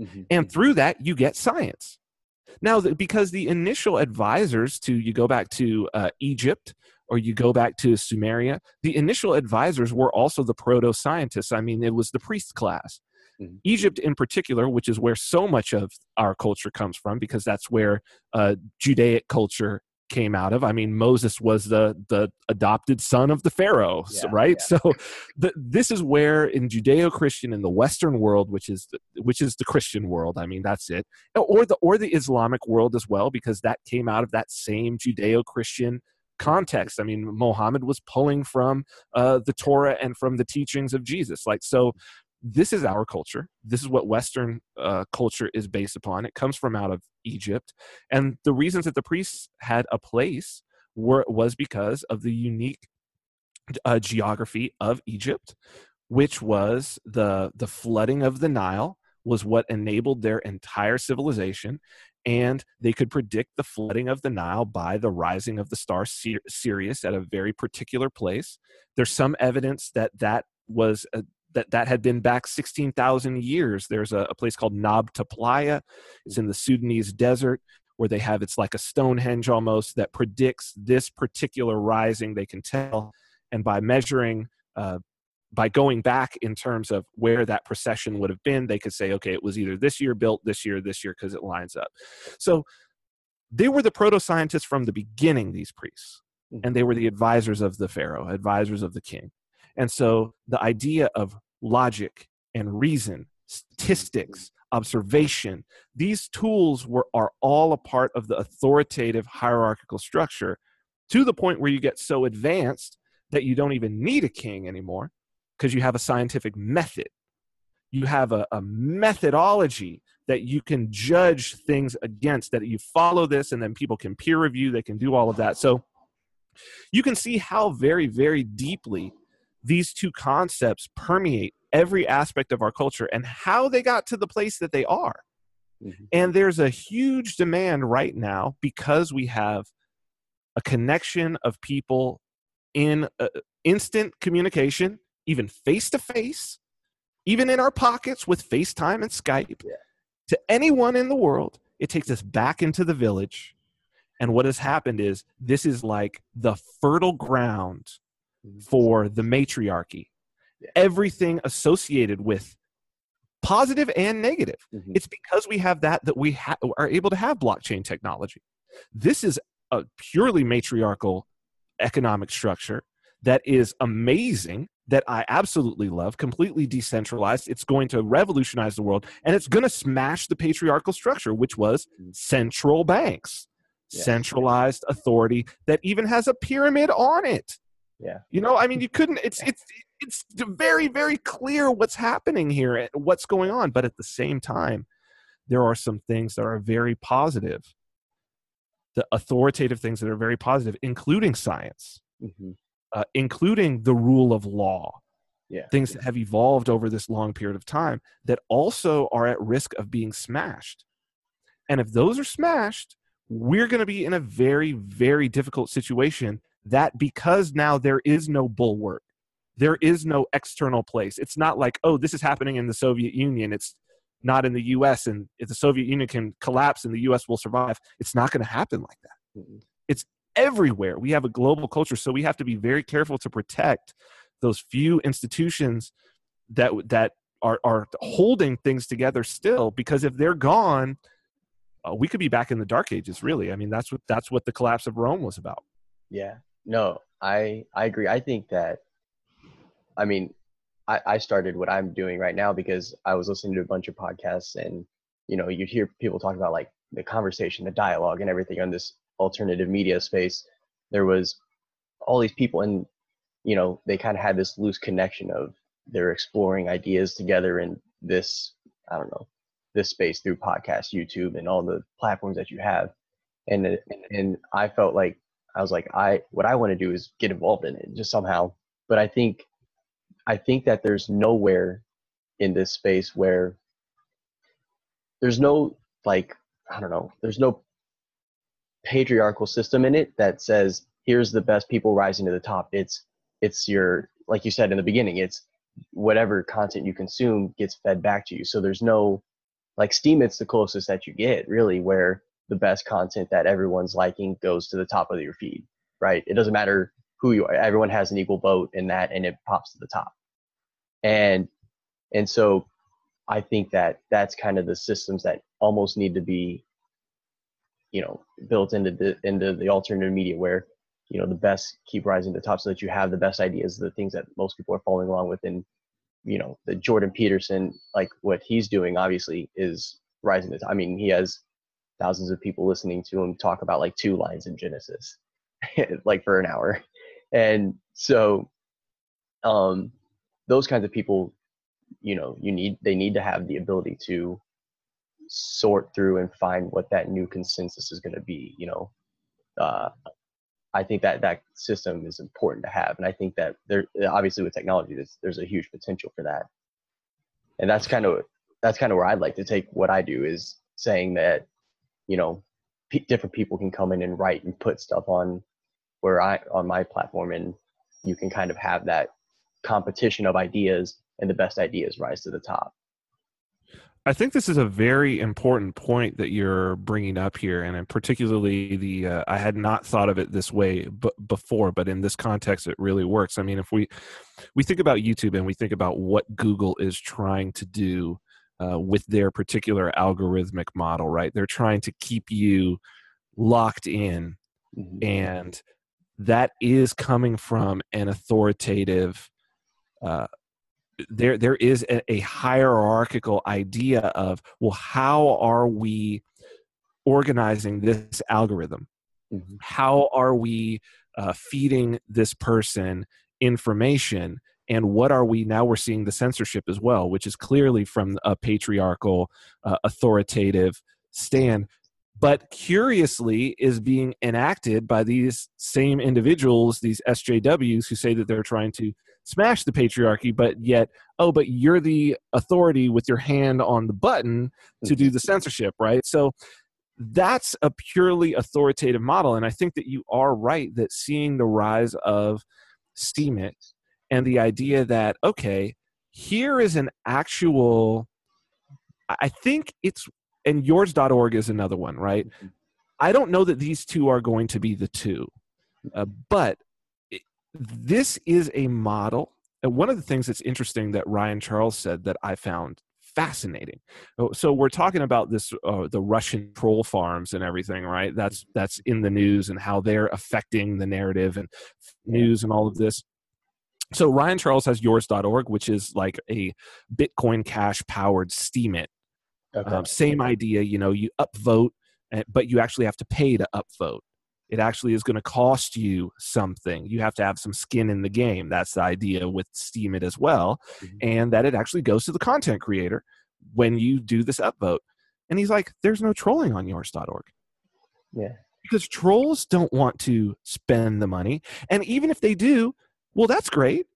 Mm-hmm. And through that, you get science. Now, because the initial advisors to, you go back to uh, Egypt or you go back to Sumeria, the initial advisors were also the proto scientists. I mean, it was the priest class. Mm-hmm. Egypt, in particular, which is where so much of our culture comes from, because that's where uh, Judaic culture came out of. I mean, Moses was the the adopted son of the Pharaoh, yeah, right? Yeah. So, the, this is where in Judeo-Christian in the Western world, which is the, which is the Christian world. I mean, that's it, or the or the Islamic world as well, because that came out of that same Judeo-Christian context. I mean, Mohammed was pulling from uh, the Torah and from the teachings of Jesus. Like so, this is our culture. This is what Western uh, culture is based upon. It comes from out of Egypt, and the reasons that the priests had a place were was because of the unique uh, geography of Egypt, which was the the flooding of the Nile was what enabled their entire civilization, and they could predict the flooding of the Nile by the rising of the star Sirius at a very particular place. There's some evidence that that was a, that that had been back 16,000 years. There's a, a, place called Nabta Playa. It's in the Sudanese desert where they have it's like a Stonehenge almost that predicts this particular rising. They can tell, and by measuring, uh, by going back in terms of where that precession would have been, they could say, okay, it was either this year built, this year, this year, because it lines up. So they were the proto scientists from the beginning. These priests, mm-hmm. and they were the advisors of the pharaoh, advisors of the king. And so the idea of logic and reason, statistics, observation. These tools were, are all a part of the authoritative hierarchical structure to the point where you get so advanced that you don't even need a king anymore because you have a scientific method. You have a, a methodology that you can judge things against, that you follow this and then people can peer review, they can do all of that. So you can see how very, very deeply these two concepts permeate every aspect of our culture and how they got to the place that they are. Mm-hmm. And there's a huge demand right now because we have a connection of people in uh, instant communication, even face to face, even in our pockets with FaceTime and Skype, yeah. to anyone in the world. It takes us back into the village. And what has happened is this is like the fertile ground for the matriarchy. Yeah. Everything associated with positive and negative. Mm-hmm. It's because we have that that we ha- are able to have blockchain technology. This is a purely matriarchal economic structure that is amazing that I absolutely love, completely decentralized. It's going to revolutionize the world and it's going to smash the patriarchal structure, which was mm-hmm. central banks, yes. centralized authority that even has a pyramid on it. Yeah. You know, I mean, you couldn't. It's it's it's very very clear what's happening here, and what's going on. But at the same time, there are some things that are very positive. The authoritative things that are very positive, including science, mm-hmm. Uh, including the rule of law. Yeah. Things that have evolved over this long period of time that also are at risk of being smashed. And if those are smashed, we're going to be in a very, very difficult situation that because now there is no bulwark, there is no external place. It's not like, oh, this is happening in the Soviet Union. It's not in the US. And if the Soviet Union can collapse and the US will survive, it's not going to happen like that. Mm-hmm. Everywhere. We have a global culture. So we have to be very careful to protect those few institutions that, that are, are holding things together still, because if they're gone, uh, we could be back in the dark ages really i mean that's what that's what the collapse of rome was about yeah no, I I agree. I think that I mean, I, I started what I'm doing right now because I was listening to a bunch of podcasts and you know, you'd hear people talk about like the conversation, the dialogue and everything on this alternative media space. There was all these people and you know, they kind of had this loose connection of they're exploring ideas together in this, I don't know, this space through podcast, YouTube, and all the platforms that you have. And and I felt like I was like, I what I want to do is get involved in it just somehow. But I think I think that there's nowhere in this space where there's no like I don't know, there's no patriarchal system in it that says here's the best people rising to the top. It's it's your like you said in the beginning, it's whatever content you consume gets fed back to you. So there's no like Steemit's the closest that you get really where the best content that everyone's liking goes to the top of your feed. right? It doesn't matter who you are. Everyone has an equal vote in that, and it pops to the top. And and so I think that that's kind of the systems that almost need to be, you know, built into the into the alternative media where, you know, the best keep rising to the top so that you have the best ideas, the things that most people are following along with. And, you know, the Jordan Peterson, like what he's doing obviously is rising to top. I mean, he has thousands of people listening to him talk about like two lines in Genesis, (laughs) like for an hour. And so um those kinds of people you know you need they need to have the ability to sort through and find what that new consensus is going to be you know uh, i think that that system is important to have and i think that there obviously with technology there's, there's a huge potential for that and that's kind of that's kind of where i'd like to take what i do is saying that you know p- different people can come in and write and put stuff on where i on my platform and you can kind of have that competition of ideas and the best ideas rise to the top. I think this is a very important point that you're bringing up here, and particularly the uh, I had not thought of it this way b- before, but in this context, it really works. I mean, if we we think about YouTube and we think about what Google is trying to do uh, with their particular algorithmic model, right? They're trying to keep you locked in, mm-hmm. and that is coming from an authoritative uh, there there is a, a, hierarchical idea of well how are we organizing this algorithm? Mm-hmm. how are we uh, feeding this person information? And what are we now we're seeing the censorship as well which is clearly from a patriarchal uh, authoritative stand. But curiously is being enacted by these same individuals these sjws who say that they're trying to smash the patriarchy, but yet, oh, but you're the authority with your hand on the button to do the censorship, right? So that's a purely authoritative model. And I think that you are right that seeing the rise of Steemit and the idea that, okay, here is an actual, I think it's, and yours.org is another one, right? Mm-hmm. I don't know that these two are going to be the two, uh, but this is a model. And one of the things that's interesting that Ryan Charles said that I found fascinating. Oh, so we're talking about this, uh, the Russian troll farms and everything, right? That's that's in the news and how they're affecting the narrative and news and all of this. So Ryan Charles has yours.org, which is like a Bitcoin Cash powered Steemit. Okay. Um, same idea, you know, you upvote, eh, but you actually have to pay to upvote it actually is going to cost you something. You have to have some skin in the game. That's the idea with Steemit as well. Mm-hmm. And that it actually goes to the content creator when you do this upvote. And he's like, there's no trolling on yours.org. Yeah. Because trolls don't want to spend the money. And even if they do, well, that's great.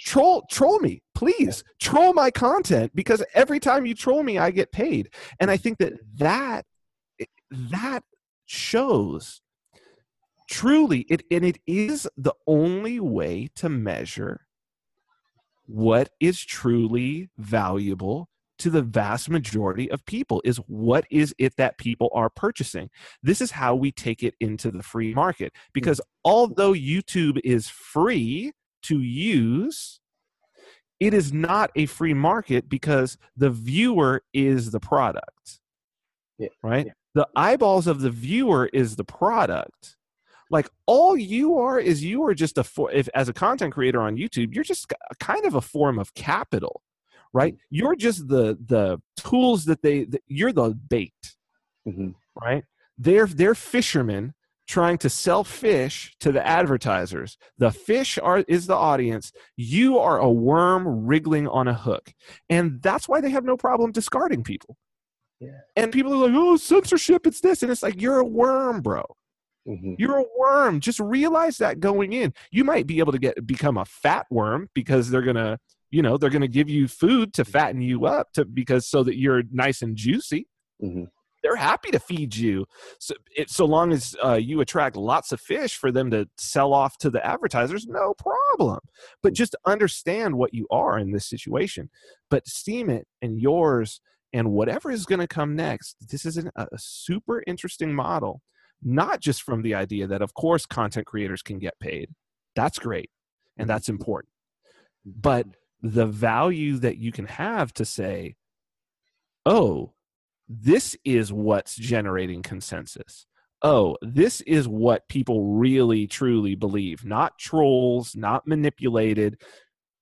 Troll, troll me, please. Troll my content because every time you troll me, I get paid. And I think that that that shows truly it and it is the only way to measure what is truly valuable to the vast majority of people is what is it that people are purchasing this is how we take it into the free market because although youtube is free to use it is not a free market because the viewer is the product yeah. right yeah. the eyeballs of the viewer is the product like all you are is you are just a for if as a content creator on youtube you're just kind of a form of capital right? Mm-hmm. you're just the the tools that they that you're the bait mm-hmm. right? They're they're fishermen trying to sell fish to the advertisers. The fish are is the audience. You are a worm wriggling on a hook. And that's why they have no problem discarding people. Yeah. and people are like oh censorship it's this and it's like you're a worm bro Mm-hmm. You're a worm. Just realize that going in. You might be able to get become a fat worm because they're gonna, you know, they're gonna give you food to fatten you up to because so that you're nice and juicy. Mm-hmm. They're happy to feed you, so it, so long as uh, you attract lots of fish for them to sell off to the advertisers, no problem. But just understand what you are in this situation. But Steemit and yours and whatever is going to come next. This is an, a super interesting model not just from the idea that, of course, content creators can get paid. That's great and mm-hmm. that's important. Mm-hmm. But the value that you can have to say, oh, this is what's generating consensus. Oh, this is what people really truly believe, not trolls, not manipulated,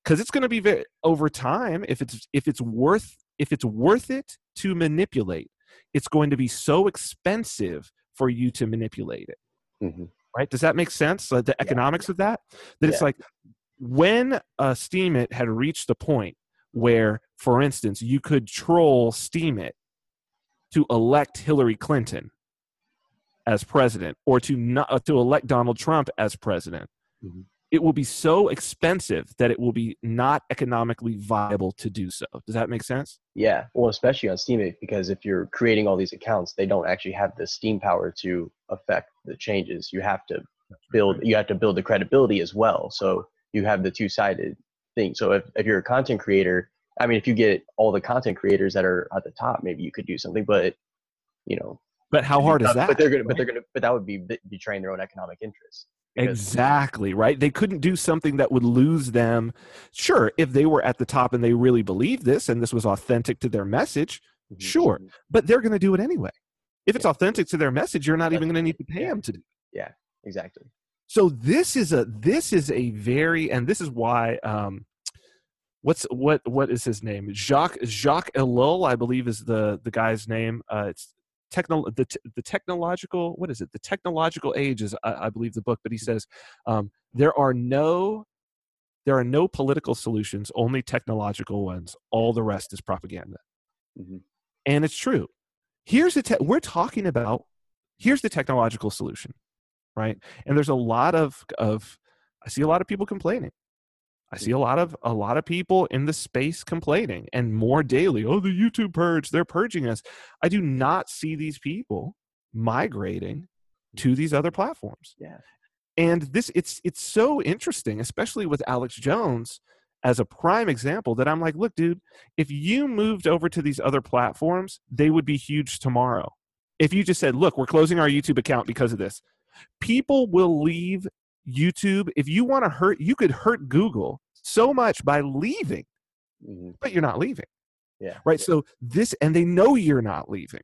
because it's going to be very, over time if it's if it's worth if it's worth it to manipulate, it's going to be so expensive for you to manipulate it. Mm-hmm. Right? Does that make sense? the economics yeah. of that? That yeah. it's like when uh, Steemit had reached a point where, for instance, you could troll Steemit to elect Hillary Clinton as president or to not, uh, to elect Donald Trump as president. Mm-hmm. It will be so expensive that it will be not economically viable to do so. Does that make sense? Yeah, well, especially on Steemit because if you're creating all these accounts, they don't actually have the Steem Power to affect the changes. You have to build you have to build the credibility as well. So you have the two sided thing. So if, if you're a content creator, I mean, if you get all the content creators that are at the top, maybe you could do something, but you know, but how hard is that? But they're gonna, but they're gonna, but that would be betraying their own economic interests. Exactly right. They couldn't do something that would lose them. Sure, if they were at the top and they really believed this and this was authentic to their message, mm-hmm. sure. Mm-hmm. But they're going to do it anyway. If it's yeah. authentic to their message, you're not That's even going to need to pay them to do. It. Yeah, exactly so this is a this is a very and this is why um what's what what is his name jacques jacques ellul i believe is the the guy's name uh it's techno the, the technological what is it? The technological age is I, I believe the book but he says um there are no there are no political solutions only technological ones. All the rest is propaganda. Mm-hmm. and it's true. Here's the te- we're talking about here's the technological solution right? And there's a lot of of i see a lot of people complaining i see a lot of a lot of people in the space complaining and more daily oh the youtube purge they're purging us. I do not see these people migrating to these other platforms. Yeah. And this it's it's so interesting especially with alex jones as a prime example that i'm like look dude if you moved over to these other platforms they would be huge tomorrow. If you just said look we're closing our youtube account because of this. People will leave YouTube. If you want to hurt, you could hurt Google so much by leaving, mm-hmm. but you're not leaving. Yeah. Right. Yeah. So this, and they know you're not leaving.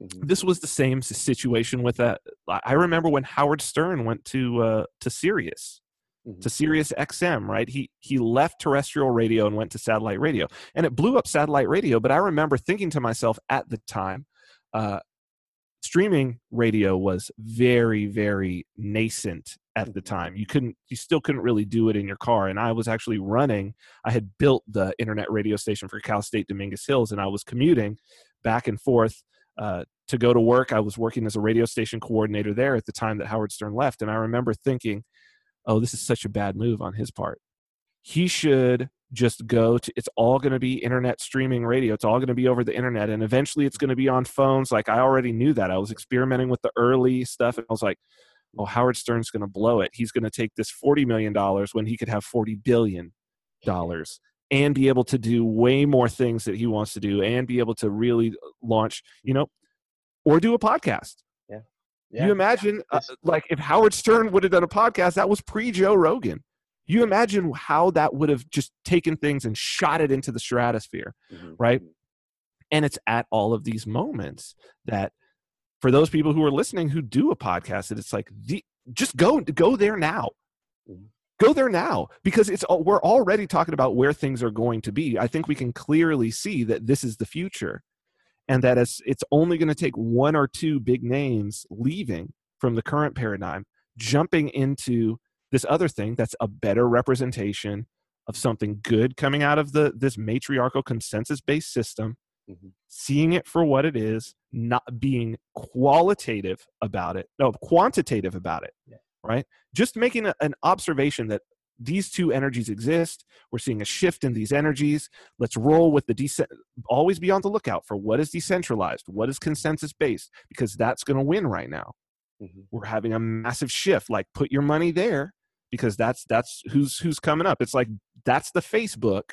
Mm-hmm. This was the same situation with that. I remember when Howard Stern went to uh, to Sirius, mm-hmm. to Sirius XM. Right. He he left terrestrial radio and went to satellite radio, and it blew up satellite radio. But I remember thinking to myself at the time, uh, streaming radio was very very nascent at the time. You couldn't you still couldn't really do it in your car and i was actually running i had built the internet radio station for cal state dominguez hills and i was commuting back and forth uh, to go to work. I was working as a radio station coordinator there at the time that howard stern left and i remember thinking oh this is such a bad move on his part. He should just go to it's all going to be internet streaming radio. It's all going to be over the internet and eventually it's going to be on phones. Like i already knew that. I was experimenting with the early stuff and i was like well howard stern's going to blow it he's going to take this 40 million dollars when he could have 40 billion dollars and be able to do way more things that he wants to do and be able to really launch you know or do a podcast yeah, yeah. you imagine uh, like if howard stern would have done a podcast that was pre joe rogan you imagine how that would have just taken things and shot it into the stratosphere, mm-hmm. right? And it's at all of these moments that for those people who are listening who do a podcast, that it's like the, just go go there now. Mm-hmm. Go there now because it's we're already talking about where things are going to be. I think we can clearly see that this is the future, and that it's it's only going to take one or two big names leaving from the current paradigm, jumping into this other thing that's a better representation of something good coming out of the this matriarchal consensus based system mm-hmm. seeing it for what it is not being qualitative about it no quantitative about it yeah. right just making a, an observation that these two energies exist we're seeing a shift in these energies let's roll with the decent always be on the lookout for what is decentralized what is consensus based because that's going to win right now mm-hmm. we're having a massive shift like put your money there because that's that's who's who's coming up. It's like that's the Facebook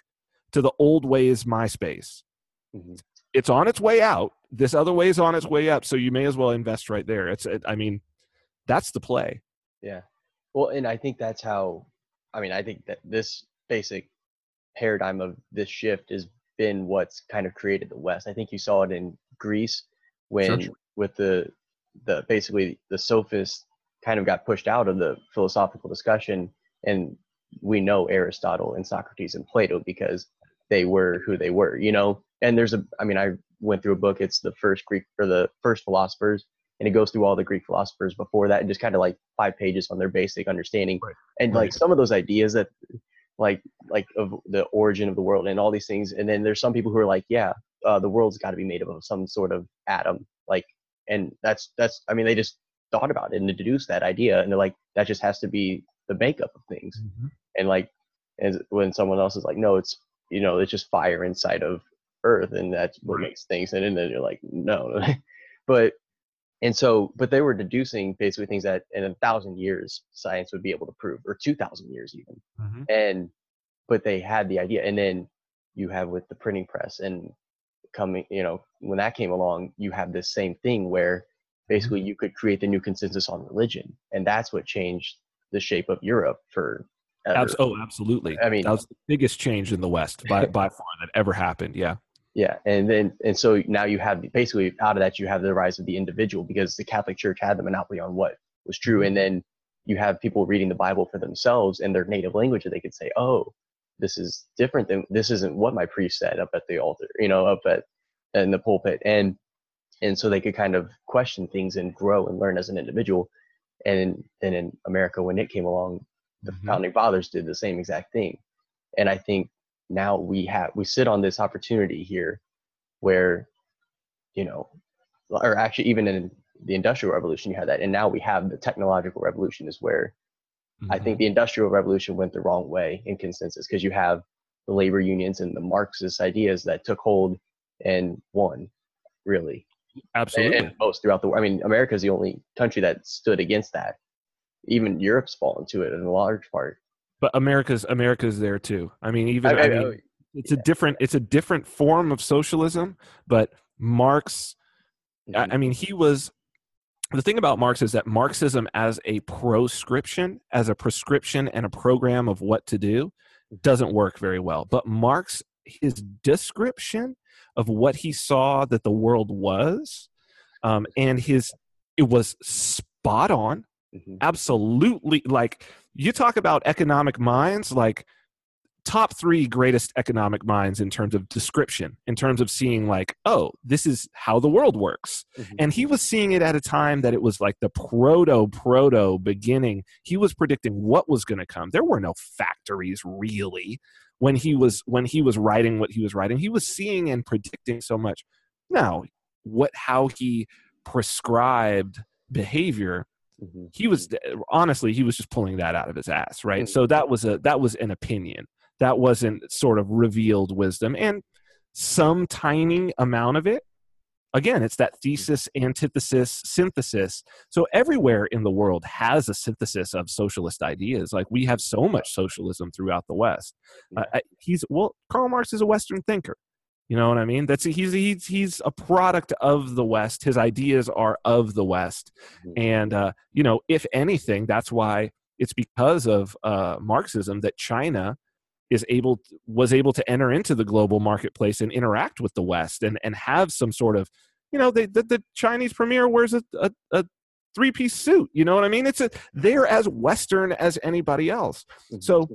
to the old ways MySpace. Mm-hmm. it's on its way out. This other way is on its way up, so you may as well invest right there. It's, it, I mean, that's the play. Yeah. Well, and I think that's how. I mean, I think that this basic paradigm of this shift has been what's kind of created the West. I think you saw it in Greece when sure. with the the basically the sophists kind of got pushed out of the philosophical discussion and we know Aristotle and Socrates and Plato because they were who they were, you know. And there's a, I mean, I went through a book. It's the first Greek or the first philosophers, and it goes through all the Greek philosophers before that, and just kind of like five pages on their basic understanding. Right. And right. like some of those ideas that, like, like of the origin of the world and all these things. And then there's some people who are like, yeah, uh, the world's got to be made up of some sort of atom, like, and that's that's. I mean, they just thought about it and deduced that idea, and they're like, that just has to be the makeup of things. Mm-hmm. And like, as when someone else is like, no, it's you know, it's just fire inside of Earth, and that's what makes things. And then you're like, no, (laughs) but and so, but they were deducing basically things that in a thousand years science would be able to prove, or two thousand years even. Mm-hmm. And but they had the idea, and then you have with the printing press and coming, you know, when that came along, you have this same thing where basically mm-hmm. you could create the new consensus on religion, and that's what changed the shape of Europe for oh, absolutely. I mean, that was the biggest change in the West by by far that ever happened. Yeah. Yeah, and then and so now you have basically out of that you have the rise of the individual because the Catholic Church had the monopoly on what was true, and then you have people reading the Bible for themselves in their native language that they could say, "Oh, this is different than this isn't what my priest said up at the altar, you know, up at in the pulpit," and and so they could kind of question things and grow and learn as an individual. And then in America, when it came along, the mm-hmm. founding fathers did the same exact thing and i think now we have we sit on this opportunity here where you know or actually even in the industrial revolution you had that and now we have the technological revolution is where mm-hmm. i think mm-hmm. the industrial revolution went the wrong way in consensus because you have the labor unions and the marxist ideas that took hold and won really absolutely and, and most throughout the world i mean america is the only country that stood against that even Europe's fallen to it in a large part. But America's America's there too. I mean, even I, I, I mean, oh, it's yeah. a different it's a different form of socialism. But Marx, mm-hmm. I, I mean, he was the thing about Marx is that Marxism as a proscription, as a prescription and a program of what to do, doesn't work very well. But Marx, his description of what he saw that the world was, um, and his it was spot on. Mm-hmm. Absolutely. Like you talk about economic minds, like top three greatest economic minds in terms of description, in terms of seeing, like, oh, this is how the world works. Mm-hmm. And he was seeing it at a time that it was like the proto, proto beginning. He was predicting what was going to come. There were no factories really when he was when he was writing what he was writing he was seeing and predicting so much now what how he prescribed behavior Mm-hmm. He was honestly, he was just pulling that out of his ass, right? Mm-hmm. So that was a that was an opinion. That wasn't sort of revealed wisdom, and some tiny amount of it. Again, it's that mm-hmm. thesis, antithesis, synthesis. So everywhere in the world has a synthesis of socialist ideas. Like we have so much socialism throughout the West. Uh, he's well, Karl Marx is a Western thinker. You know what I mean? That's he's he's he's a product of the West. His ideas are of the West, mm-hmm. and uh, you know, if anything, that's why it's because of uh, Marxism that China is able was able to enter into the global marketplace and interact with the West and and have some sort of, you know, they, the the Chinese premier wears a, a, a three piece suit. You know what I mean? It's a they're as Western as anybody else. Mm-hmm. So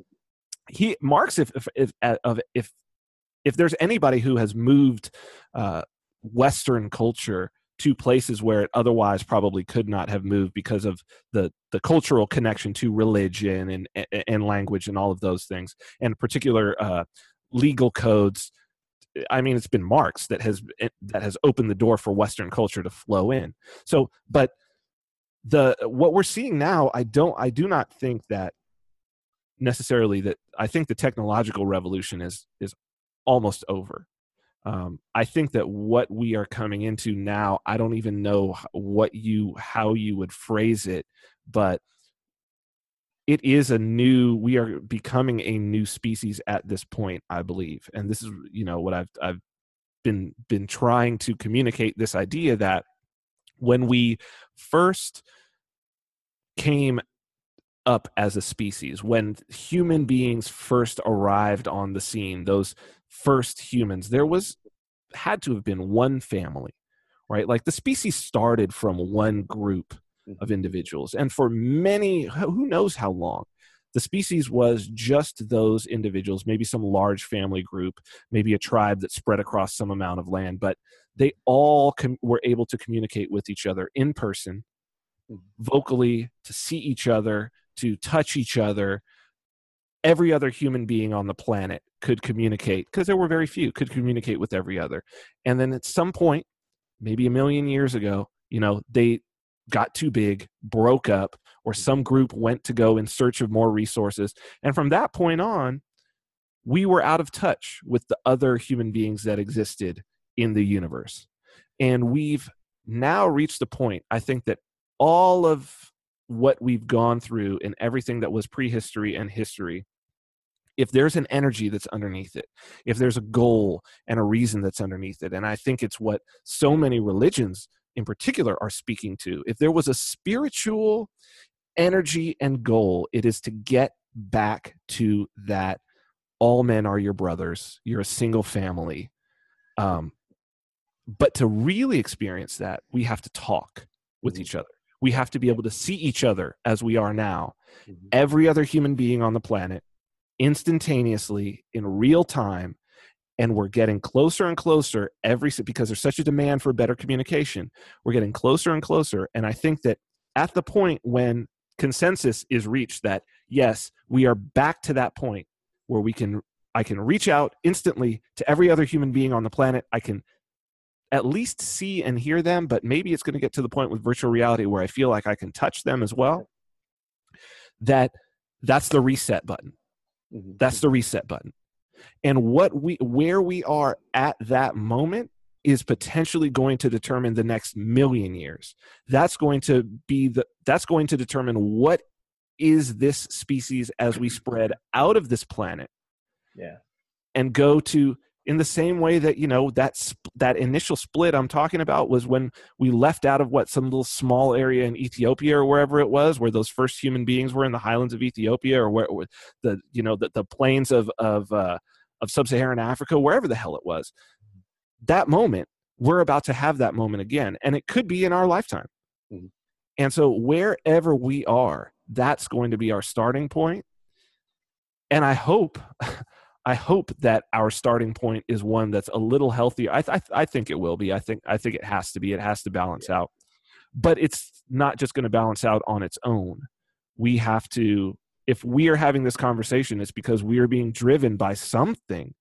he Marx, if if if, if, if there's anybody who has moved uh, Western culture to places where it otherwise probably could not have moved because of the the cultural connection to religion and and language and all of those things, and particular uh, legal codes. I mean, it's been Marx that has eh, that has opened the door for Western culture to flow in. So, but the what we're seeing now, I don't, I do not think that necessarily that I think the technological revolution is is almost over. Um, I think that what we are coming into now, I don't even know what you how you would phrase it, but it is a new. We are becoming a new species at this point, I believe, and this is you know what I've I've been been trying to communicate this idea that when we first came up as a species when human beings first arrived on the scene those first humans there was had to have been one family right like the species started from one group of Mm-hmm. individuals and for many who knows how long the species was just those individuals maybe some large family group maybe a tribe that spread across some amount of land but they all com- were able to communicate with each other in person Mhm. vocally to see each other to touch each other every other human being on the planet could communicate because there were very few could communicate with every other. And then at some point maybe a million years ago you know they got too big broke up or some group went to go in search of more resources. And from that point on we were out of touch with the other human beings that existed in the universe. And we've now reached the point i think that all of what we've gone through and everything that was prehistory and history if there's an energy that's underneath it if there's a goal and a reason that's underneath it and i think it's what so many religions in particular are speaking to if there was a spiritual energy and goal it is to get back to that all men are your brothers you're a single family um, but to really experience that we have to talk with Mhm. each other we have to be able to see each other as we are now. Mhm. every other human being on the planet instantaneously in real time and we're getting closer and closer every because there's such a demand for better communication. We're getting closer and closer and i think that at the point when consensus is reached that yes we are back to that point where we can i can reach out instantly to every other human being on the planet. I can at least see and hear them but maybe it's going to get to the point with virtual reality where i feel like i can touch them as well that that's the reset button Mhm. that's the reset button. And what we where we are at that moment is potentially going to determine the next million years. That's going to be the that's going to determine what is this species as we spread out of this planet yeah and go to in the same way that you know that sp- that initial split I'm talking about was when we left out of what some little small area in Ethiopia or wherever it was where those first human beings were in the highlands of Ethiopia or where where the you know the, the plains of of uh, of sub-Saharan Africa wherever the hell it was. That moment we're about to have that moment again and it could be in our lifetime. Mhm. and so wherever we are that's going to be our starting point. And I hope (laughs) I hope that our starting point is one that's a little healthier. I, th- I think it will be. I think I think it has to be. It has to balance out. But it's not just going to balance out on its own. We have to. If we are having this conversation, it's because we are being driven by something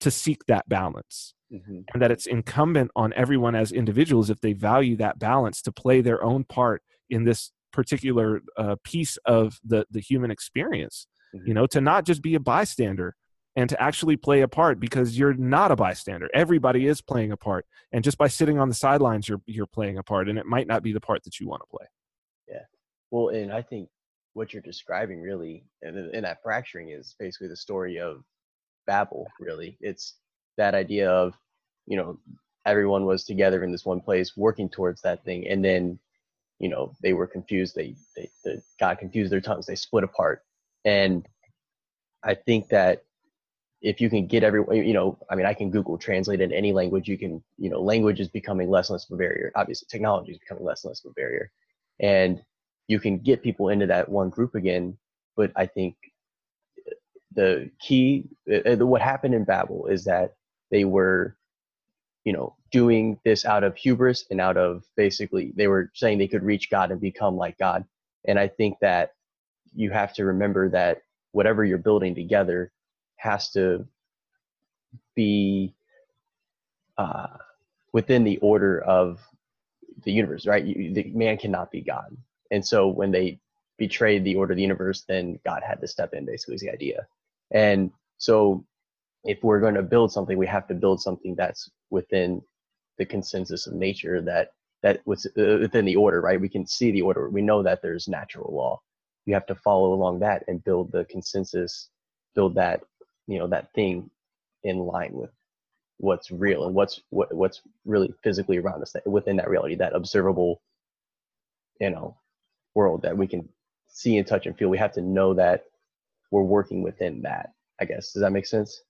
to seek that balance, Mhm. and that it's incumbent on everyone as individuals, if they value that balance, to play their own part in this particular uh, piece of the the human experience Mhm. you know to not just be a bystander and to actually play a part because you're not a bystander everybody is playing a part and just by sitting on the sidelines you're you're playing a part and it might not be the part that you want to play Yeah, Well, and I think what you're describing really, and, and that fracturing is basically the story of Babel. Really, it's that idea of, you know, everyone was together in this one place, working towards that thing, and then, you know, they were confused. They they, they got confused their tongues. They split apart, and I think that if you can get everyone, you know, I mean, I can Google translate in any language. You can, you know, language is becoming less and less of a barrier. Obviously, technology is becoming less and less of a barrier, and you can get people into that one group again. But I think the key, uh, what happened in Babel is that they were, you know, doing this out of hubris and out of basically they were saying they could reach God and become like God. And I think that you have to remember that whatever you're building together has to be uh, within the order of the universe, right? You, the man cannot be God. And so when they betrayed the order of the universe, then God had to step in, basically, is the idea. And so if we're going to build something, we have to build something that's within the consensus of nature that that was uh, within the order, right? We can see the order. We know that there's natural law. You have to follow along that and build the consensus, build that, you know, that thing in line with what's real and what's what, what's really physically around us that, within that reality that observable you know world that we can see and touch and feel. We have to know that we're working within that i guess. Does that make sense?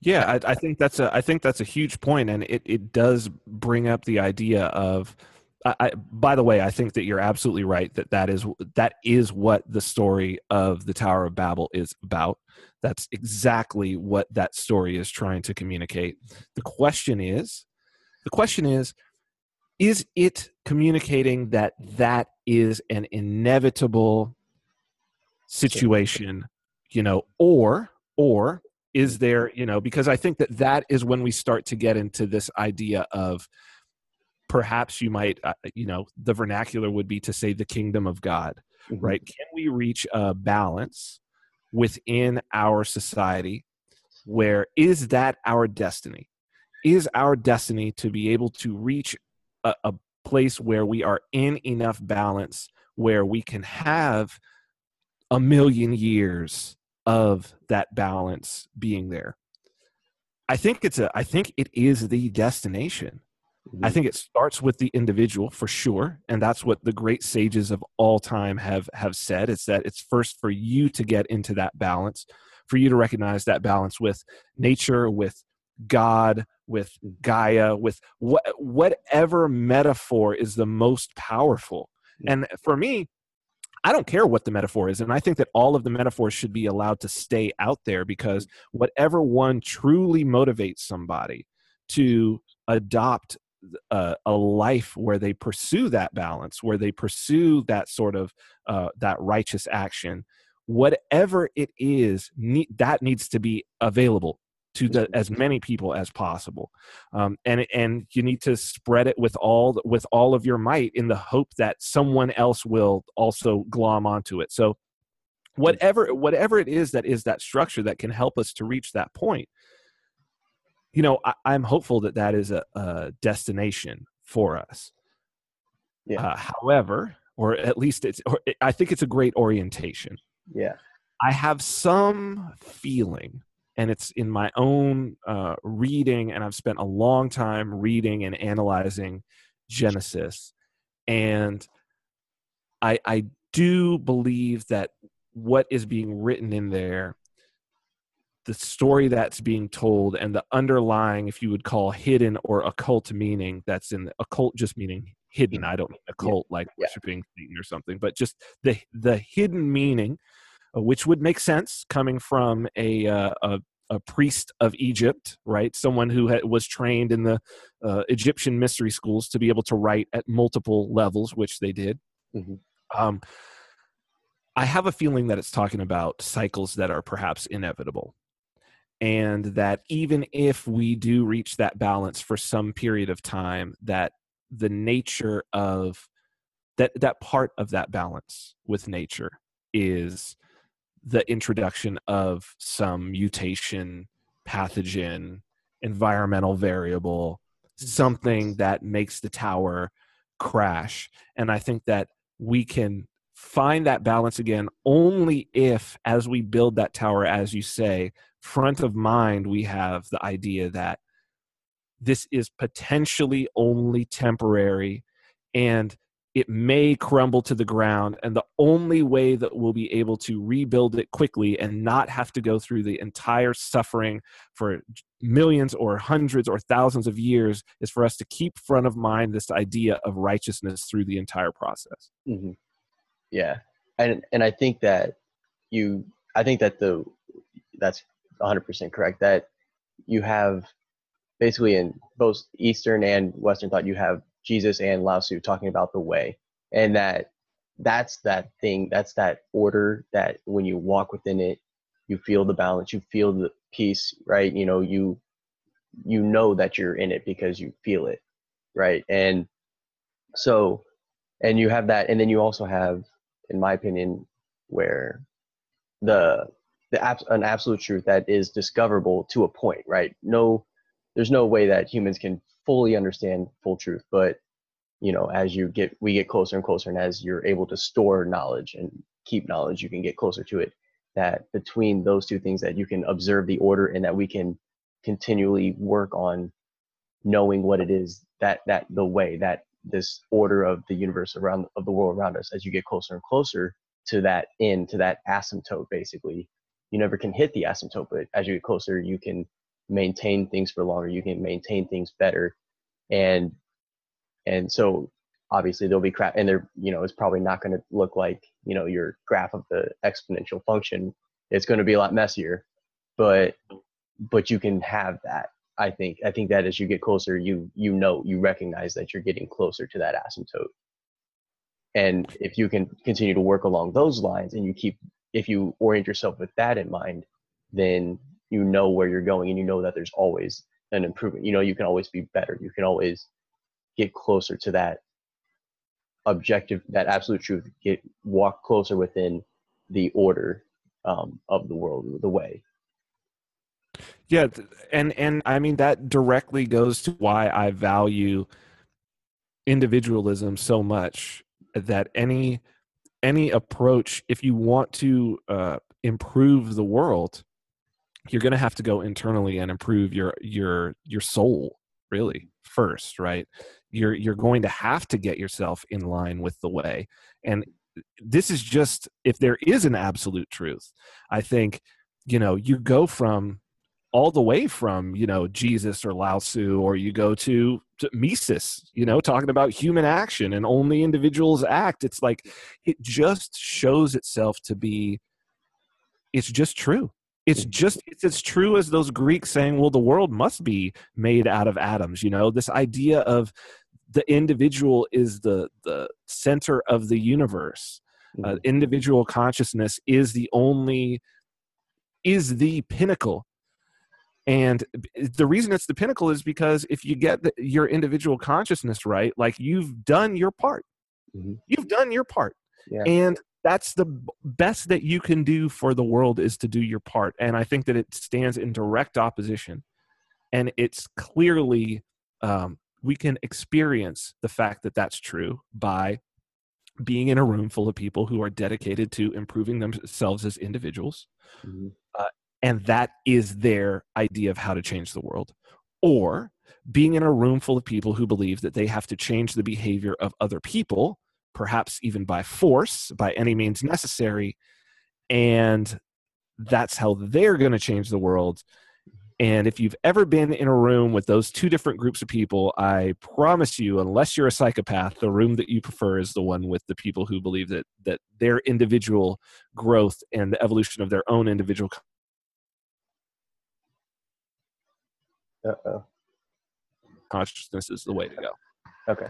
Yeah i, I think that's a i think that's a huge point and it, it does bring up the idea of I, by the way, I think that you're absolutely right that that is that is what the story of the Tower of Babel is about. That's exactly what that story is trying to communicate. The question is, the question is, is it communicating that that is an inevitable situation, you know, or or is there, you know, because I think that that is when we start to get into this idea of perhaps you might uh, you know the vernacular would be to say the kingdom of god mm-hmm. right? Can we reach a balance within our society where is that our destiny? Is our destiny to be able to reach a, a place where we are in enough balance where we can have a million years of that balance being there? I think it's a i think it is the destination Mm-hmm. I think it starts with the individual for sure, and that's what the great sages of all time have have said. It's that it's first for you to get into that balance, for you to recognize that balance with nature, with God, with mm. Gaia, with what whatever metaphor is the most powerful. And for me, I don't care what the metaphor is. And I think that all of the metaphors should be allowed to stay out there because mm. whatever one truly motivates somebody to adopt a, a, life where they pursue that balance, where they pursue that sort of uh, that righteous action, whatever it is, ne- that needs to be available to the, as many people as possible, um, and and you need to spread it with all with all of your might in the hope that someone else will also glom onto it. So whatever whatever it is that is that structure that can help us to reach that point you know, I, am hopeful that that is a, a destination for us. Yeah. Uh, however, or at least it's, or I think it's a great orientation. Yeah. I have some feeling, and it's in my own uh, reading, and I've spent a long time reading and analyzing Genesis, and I I do believe that what is being written in there the story that's being told and the underlying, if you would call hidden or occult meaning that's in the occult just meaning hidden. I don't mean occult yeah. like worshiping. Satan or something, but just the the hidden meaning, uh, which would make sense coming from a uh, a, a priest of Egypt, right? Someone who had, was trained in the uh, Egyptian mystery schools to be able to write at multiple levels, which they did. Mm-hmm. Um, I have a feeling that it's talking about cycles that are perhaps inevitable and that even if we do reach that balance for some period of time that the nature of that that part of that balance with nature is the introduction of some mutation pathogen environmental variable mm-hmm. something that makes the tower crash. And i think that we can find that balance again only if as we build that tower as you say front of mind we have the idea that this is potentially only temporary and it may crumble to the ground and the only way that we'll be able to rebuild it quickly and not have to go through the entire suffering for millions or hundreds or thousands of years is for us to keep front of mind this idea of righteousness through the entire process mm-hmm. yeah and and i think that you i think that the that's 100% correct that you have basically in both Eastern and Western thought, you have Jesus and Lao Tzu talking about the way, and that that's that thing, that's that order that when you walk within it, you feel the balance, you feel the peace, right? You know, you you know that you're in it because you feel it, right? And so, and you have that, and then you also have, in my opinion, where the the an absolute truth that is discoverable to a point, right? No, there's no way that humans can fully understand full truth, but you know, as you get, we get closer and closer, and as you're able to store knowledge and keep knowledge, you can get closer to it. That between those two things, that you can observe the order, and that we can continually work on knowing what it is that that the way that this order of the universe around of the world around us as you get closer and closer to that end to that asymptote basically you never can hit the asymptote but as you get closer you can maintain things for longer you can maintain things better. And and so obviously there'll be crap and there you know it's probably not going to look like you know your graph of the exponential function. It's going to be a lot messier but but you can have that i think. I think that as you get closer you you know you recognize that you're getting closer to that asymptote. And if you can continue to work along those lines and you keep if you orient yourself with that in mind then you know where you're going and you know that there's always an improvement. You know you can always be better. You can always get closer to that objective that absolute truth. Get walk closer within the order um, of the world the way. Yeah and and i mean that directly goes to why i value individualism so much that any any approach if you want to uh, improve the world you're going to have to go internally and improve your your your soul really first right? You're you're going to have to get yourself in line with the way. And this is just if there is an absolute truth i think you know you go from all the way from you know jesus or lao tzu or you go to, to mises you know talking about human action and only individuals act. It's like it just shows itself to be it's just true. It's just it's as true as those greeks saying well the world must be made out of atoms you know? This idea of the individual is the the center of the universe. Uh, mm-hmm. individual consciousness is the only is the pinnacle and the reason it's the pinnacle is because if you get the, your individual consciousness right like you've done your part mm-hmm. you've done your part yeah. and that's the best that you can do for the world is to do your part and i think that it stands in direct opposition and it's clearly um, we can experience the fact that that's true by being in a room full of people who are dedicated to improving themselves as individuals mm-hmm. uh, and that is their idea of how to change the world or being in a room full of people who believe that they have to change the behavior of other people perhaps even by force, by any means necessary. And that's how they're going to change the world. And if you've ever been in a room with those two different groups of people, I promise you, unless you're a psychopath, the room that you prefer is the one with the people who believe that that their individual growth and the evolution of their own individual. Uh-oh. consciousness is the way to go. Okay.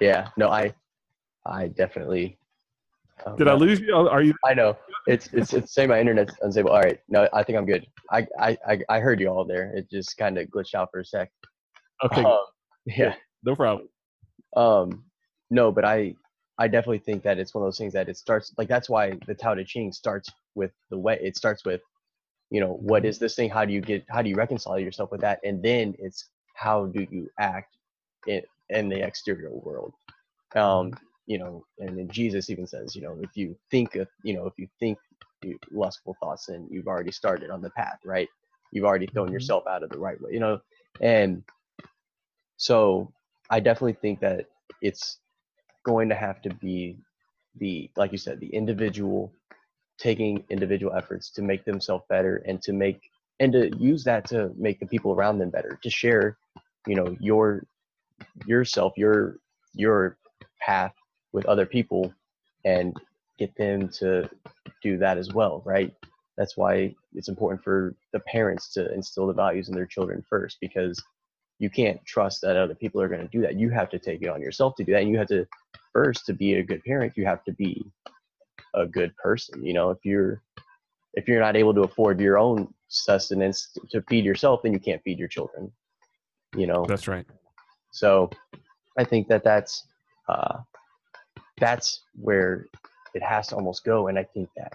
Yeah. No, I I definitely. Um, Did I lose you? Are you? I know it's it's it's saying my internet's unstable. All right, no, I think I'm good. I I I heard you all there. It just kind of glitched out for a sec. Okay. Um, yeah. No problem. Um, no, but I I definitely think that it's one of those things that it starts like that's why the Tao Te Ching starts with the way it starts with, you know, what mm-hmm. this thing? How do you get? How do you reconcile yourself with that? And then it's how do you act in in the exterior world. Um, you know, and then Jesus even says, you know, if you think, of, you know, if you think lustful thoughts, then you've already started on the path, right? You've already thrown mm-hmm. yourself out of the right way, you know, and so I definitely think that it's going to have to be the, like you said, the individual taking individual efforts to make themselves better and to make and to use that to make the people around them better to share you know your yourself your your path with other people and get them to do that as well, right? That's why it's important for the parents to instill the values in their children first because you can't trust that other people are going to do that. You have to take it on yourself to do that. And you have to first to be a good parent, you have to be a good person. You know, if you're if you're not able to afford your own sustenance to feed yourself, then you can't feed your children. You know. That's right. So I think that that's uh, that's where it has to almost go. And I think that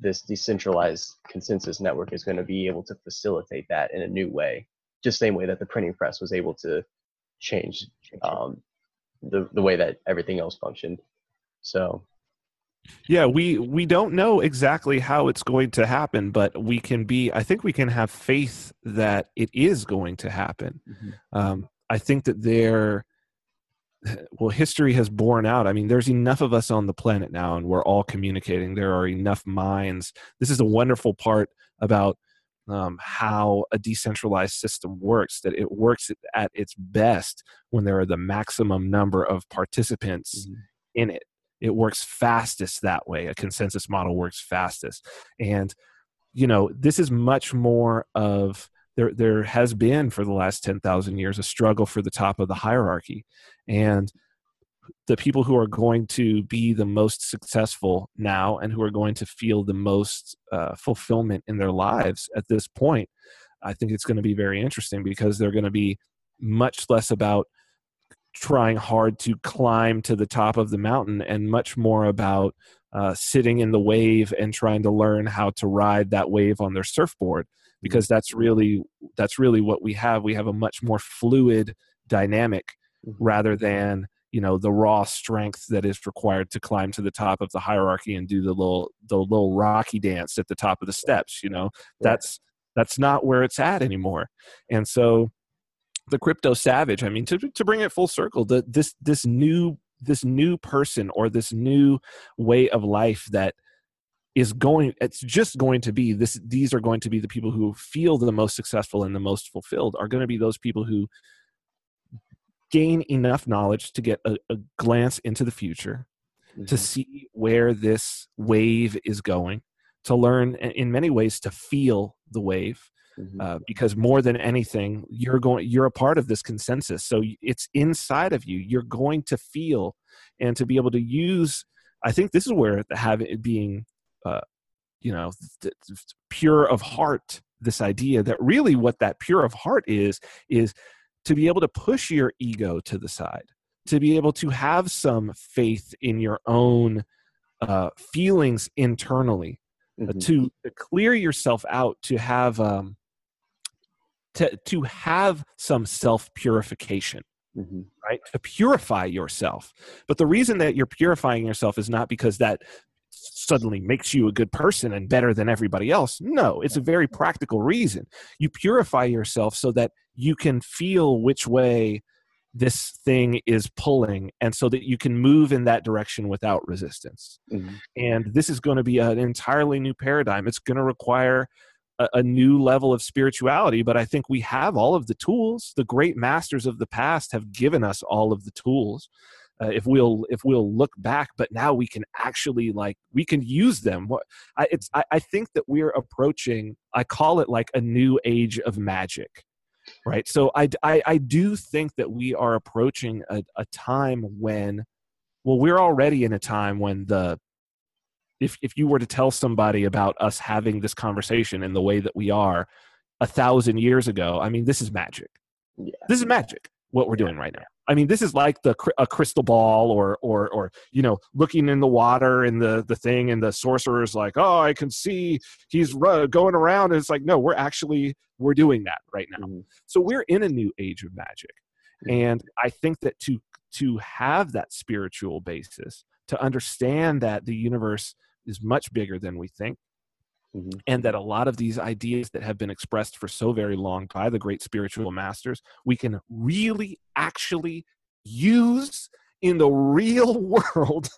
this decentralized consensus network is going to be able to facilitate that in a new way, just same way that the printing press was able to change um, the the way that everything else functioned. So, yeah we we don't know exactly how it's going to happen but we can be i think we can have faith that it is going to happen. Mm-hmm. um, i think that there well history has borne out. I mean there's enough of us on the planet now and we're all communicating. There are enough minds. This is a wonderful part about um, how a decentralized system works that it works at its best when there are the maximum number of participants mm-hmm. in it it works fastest that way. A consensus model works fastest. And you know this is much more of there there has been for the last 10,000 years a struggle for the top of the hierarchy. And the people who are going to be the most successful now and who are going to feel the most uh, fulfillment in their lives at this point i think it's going to be very interesting because they're going to be much less about trying hard to climb to the top of the mountain and much more about uh, sitting in the wave and trying to learn how to ride that wave on their surfboard because that's really that's really what we have. We have a much more fluid dynamic mm-hmm. rather than you know the raw strength that is required to climb to the top of the hierarchy and do the little the little rocky dance at the top of the steps you know? That's that's not where it's at anymore. And so the crypto savage i mean to, to bring it full circle the, this this new this new person or this new way of life that is going it's just going to be this these are going to be the people who feel the most successful and the most fulfilled are going to be those people who gain enough knowledge to get a, a glance into the future, mm-hmm. to see where this wave is going, to learn in many ways to feel the wave. Mm-hmm. Uh, because more than anything you're going you're a part of this consensus so it's inside of you you're going to feel and to be able to use i think this is where the have it being uh, you know th- th- pure of heart this idea that really what that pure of heart is is to be able to push your ego to the side, to be able to have some faith in your own uh, feelings internally, uh, mm-hmm. uh, to, to, clear yourself out, to have um, to to have some self purification. Mm-hmm. right to purify yourself but the reason that you're purifying yourself is not because that suddenly makes you a good person and better than everybody else. No, it's a very practical reason. You purify yourself so that you can feel which way this thing is pulling and so that you can move in that direction without resistance. Mm-hmm. And this is going to be an entirely new paradigm. It's going to require a, a, new level of spirituality, but I think we have all of the tools. The great masters of the past have given us all of the tools uh, if we'll if we'll look back but now we can actually like we can use them what I, it's I, I think that we're approaching i call it like a new age of magic right so i i, I do think that we are approaching a, a time when well we're already in a time when the if if you were to tell somebody about us having this conversation in the way that we are a thousand years ago i mean this is magic yeah. this is magic what we're doing right now I mean, this is like the a crystal ball, or or or you know, looking in the water and the the thing, and the sorcerer's like, oh, I can see he's going around, and it's like, no, we're actually we're doing that right now. Mm-hmm. So we're in a new age of magic, mm-hmm. and I think that to to have that spiritual basis, to understand that the universe is much bigger than we think, Mm-hmm. And that a lot of these ideas that have been expressed for so very long by the great spiritual masters, we can really actually use in the real (laughs) world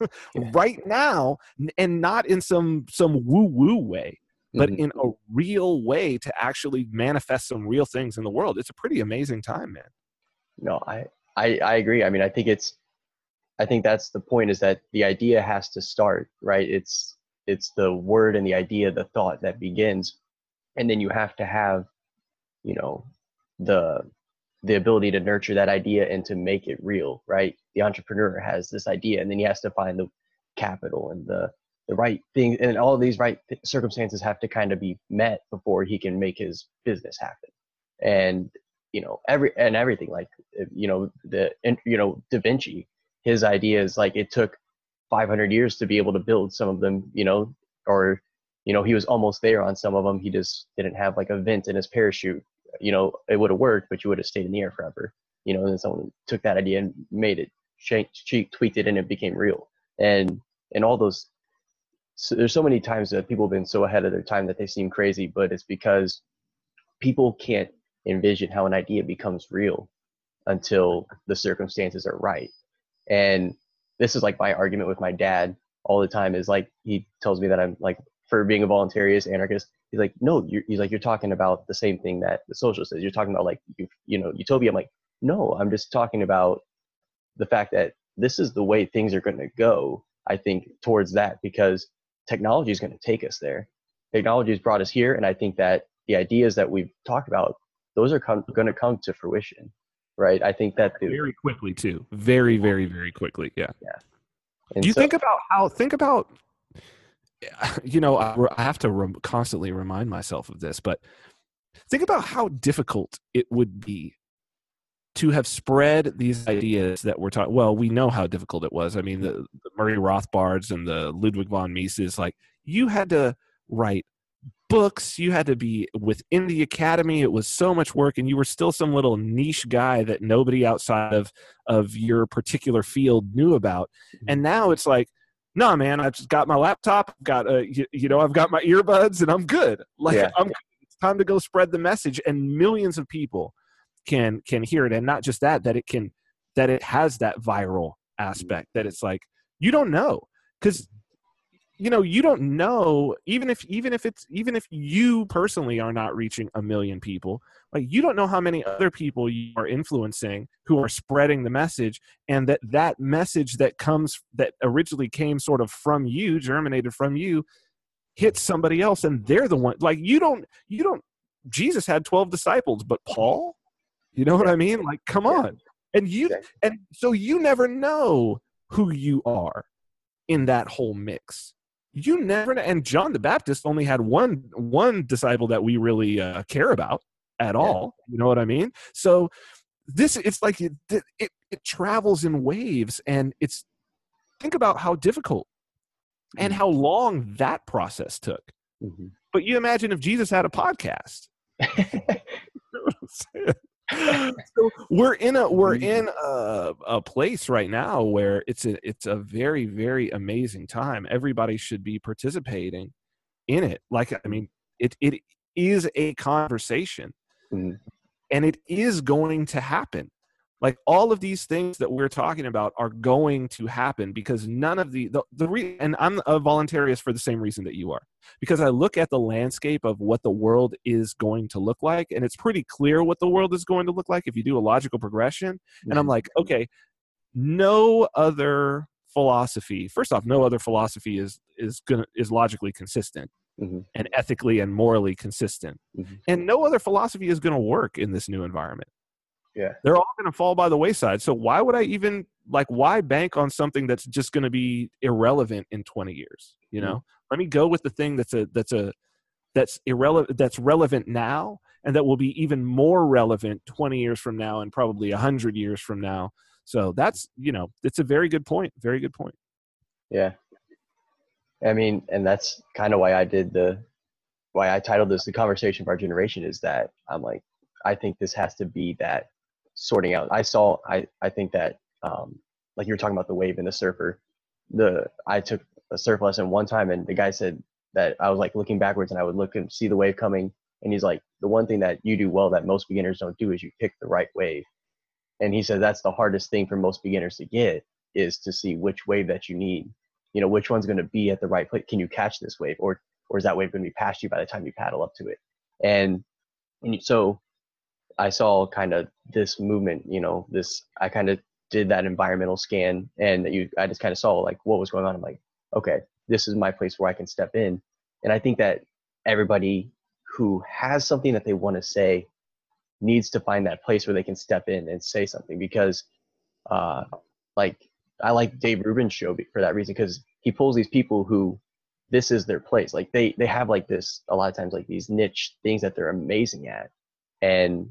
right now and not in some some woo woo way but mm-hmm. in a real way to actually manifest some real things in the world. It's a pretty amazing time man. No i i, I agree. I mean i think it's i think that's the point is that the idea has to start right? It's it's the word and the idea the thought that begins. And then you have to have you know the the ability to nurture that idea and to make it real right? The entrepreneur has this idea and then he has to find the capital and the the right thing. And all these right th- circumstances have to kind of be met before he can make his business happen. And you know every and everything like you know the you know da vinci his idea is like it took 500 years to be able to build some of them, you know, or, you know, he was almost there on some of them. He just didn't have like a vent in his parachute. You know, it would have worked, but you would have stayed in the air forever. You know, and then someone took that idea and made it, changed, tweaked it, and it became real. And and all those so there's so many times that people have been so ahead of their time that they seem crazy, but it's because people can't envision how an idea becomes real until the circumstances are right. And this is like my argument with my dad all the time is like he tells me that I'm like for being a voluntarist anarchist. He's like, no, you're, he's like you're talking about the same thing that the socialist is. You're talking about like you, you know utopia. I'm like, no, I'm just talking about the fact that this is the way things are going to go. I think towards that because technology is going to take us there. Technology has brought us here, and I think that the ideas that we've talked about, those are com- going to come to fruition, right? I think that the, very quickly too, very, very, very quickly. Yeah. Yeah. And Do you so, think about how? Think about. (sighs) You know, I, I have to re- constantly remind myself of this, but think about how difficult it would be to have spread these ideas that we're talking well we know how difficult it was i mean the, the murray rothbards and the ludwig von mises like you had to write books you had to be within the academy it was so much work and you were still some little niche guy that nobody outside of of your particular field knew about mm-hmm. and now it's like no nah, man i've just got my laptop got a you, you, know i've got my earbuds and i'm good like yeah. i'm it's time to go spread the message and millions of people can can hear it and not just that that it can that it has that viral aspect that it's like you don't know because you know you don't know even if even if it's even if you personally are not reaching a million people like you don't know how many other people you are influencing who are spreading the message and that that message that comes that originally came sort of from you germinated from you hits somebody else and they're the one like you don't you don't jesus had 12 disciples but paul you know what I mean? Like, come on. And you and so you never know who you are in that whole mix. You never. And John the Baptist only had one one disciple that we really uh, care about at all. You know what I mean? So this it's like it, it it travels in waves, and it's think about how difficult and how long that process took. Mm-hmm. But you imagine if Jesus had a podcast. (laughs) (laughs) (laughs) so we're in a we're mm-hmm. in a, a place right now where it's a it's a very very amazing time everybody should be participating in it like i mean it it is a conversation mm. and it is going to happen like all of these things that we're talking about are going to happen because none of the the, the re, and i'm a voluntarist for the same reason that you are because i look at the landscape of what the world is going to look like and it's pretty clear what the world is going to look like if you do a logical progression mm-hmm. and i'm like okay no other philosophy first off no other philosophy is is gonna is logically consistent mm-hmm. and ethically and morally consistent mm-hmm. and no other philosophy is going to work in this new environment yeah. They're all going to fall by the wayside. So why would i even like why bank on something that's just going to be irrelevant in 20 years you know? Mm-hmm. let me go with the thing that's a that's a that's irrelevant that's relevant now and that will be even more relevant 20 years from now and probably 100 years from now. So that's you know it's a very good point very good point. Yeah. I mean and that's kind of why i did the why i titled this the conversation of our generation is that i'm like i think this has to be that sorting out. I saw. I I think that um, like you were talking about the wave and the surfer. The I took a surf lesson one time, and the guy said that I was like looking backwards, and I would look and see the wave coming. And he's like, the one thing that you do well that most beginners don't do is you pick the right wave. And he said that's the hardest thing for most beginners to get is to see which wave that you need. You know, which one's going to be at the right place. Can you catch this wave, or or is that wave going to be past you by the time you paddle up to it? And and so I saw kind of this movement, you know, this, I kind of did that environmental scan and you, I just kind of saw like what was going on. I'm like, okay, this is my place where I can step in. And I think that everybody who has something that they want to say needs to find that place where they can step in and say something because, uh, like, I like Dave Rubin's show for that reason because he pulls these people who this is their place. Like they they have like this a lot of times like these niche things that they're amazing at, and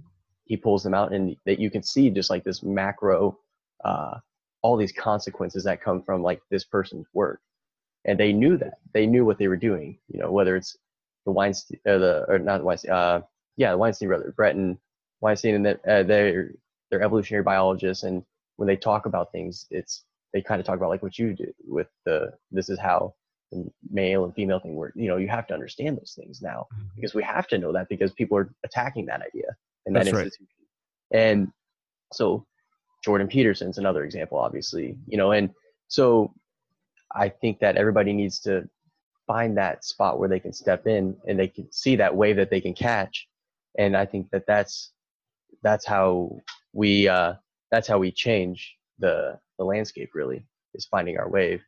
he pulls them out and that you can see just like this macro uh, all these consequences that come from like this person's work. And they knew that. They knew what they were doing you know whether it's the weinstein or the or not weinstein uh yeah the weinstein brother bret and weinstein and that uh, they're they're evolutionary biologists and when they talk about things it's they kind of talk about like what you do with the this is how the male and female thing work. You know you have to understand those things now Mhm. because we have to know that because people are attacking that idea in that That's right. and so jordan peterson's another example obviously you know and so i think that everybody needs to find that spot where they can step in and they can see that wave that they can catch and i think that that's that's how we uh that's how we change the the landscape really is finding our wave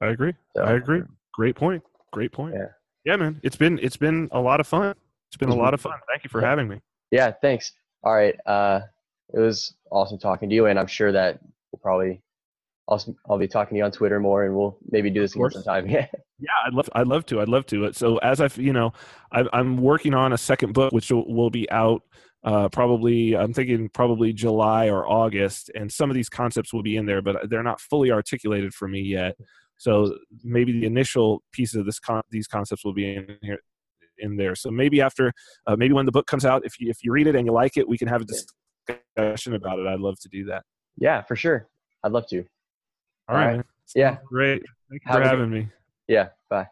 I agree. so I agree. Great point. Great point. Yeah. Yeah, man. It's been it's been a lot of fun. It's been a lot of fun. Thank you for having me. yeah thanks all right uh it was awesome talking to you and i'm sure that we'll probably I'll, I'll be talking to you on twitter more and we'll maybe do this again sometime (laughs) yeah Yeah, I'd love I'd love to. I'd love to. So as I've you know, I, I'm working on a second book which will, will be out uh, probably I'm thinking probably July or August, and some of these concepts will be in there, but they're not fully articulated for me yet. So maybe the initial pieces of this con- these concepts will be in here in there. So maybe after uh, maybe when the book comes out, if you if you read it and you like it, we can have a discussion about it. I'd love to do that. yeah for sure i'd love to All right. All right. man. Yeah. Great. Thank you Have for having me. yeah bye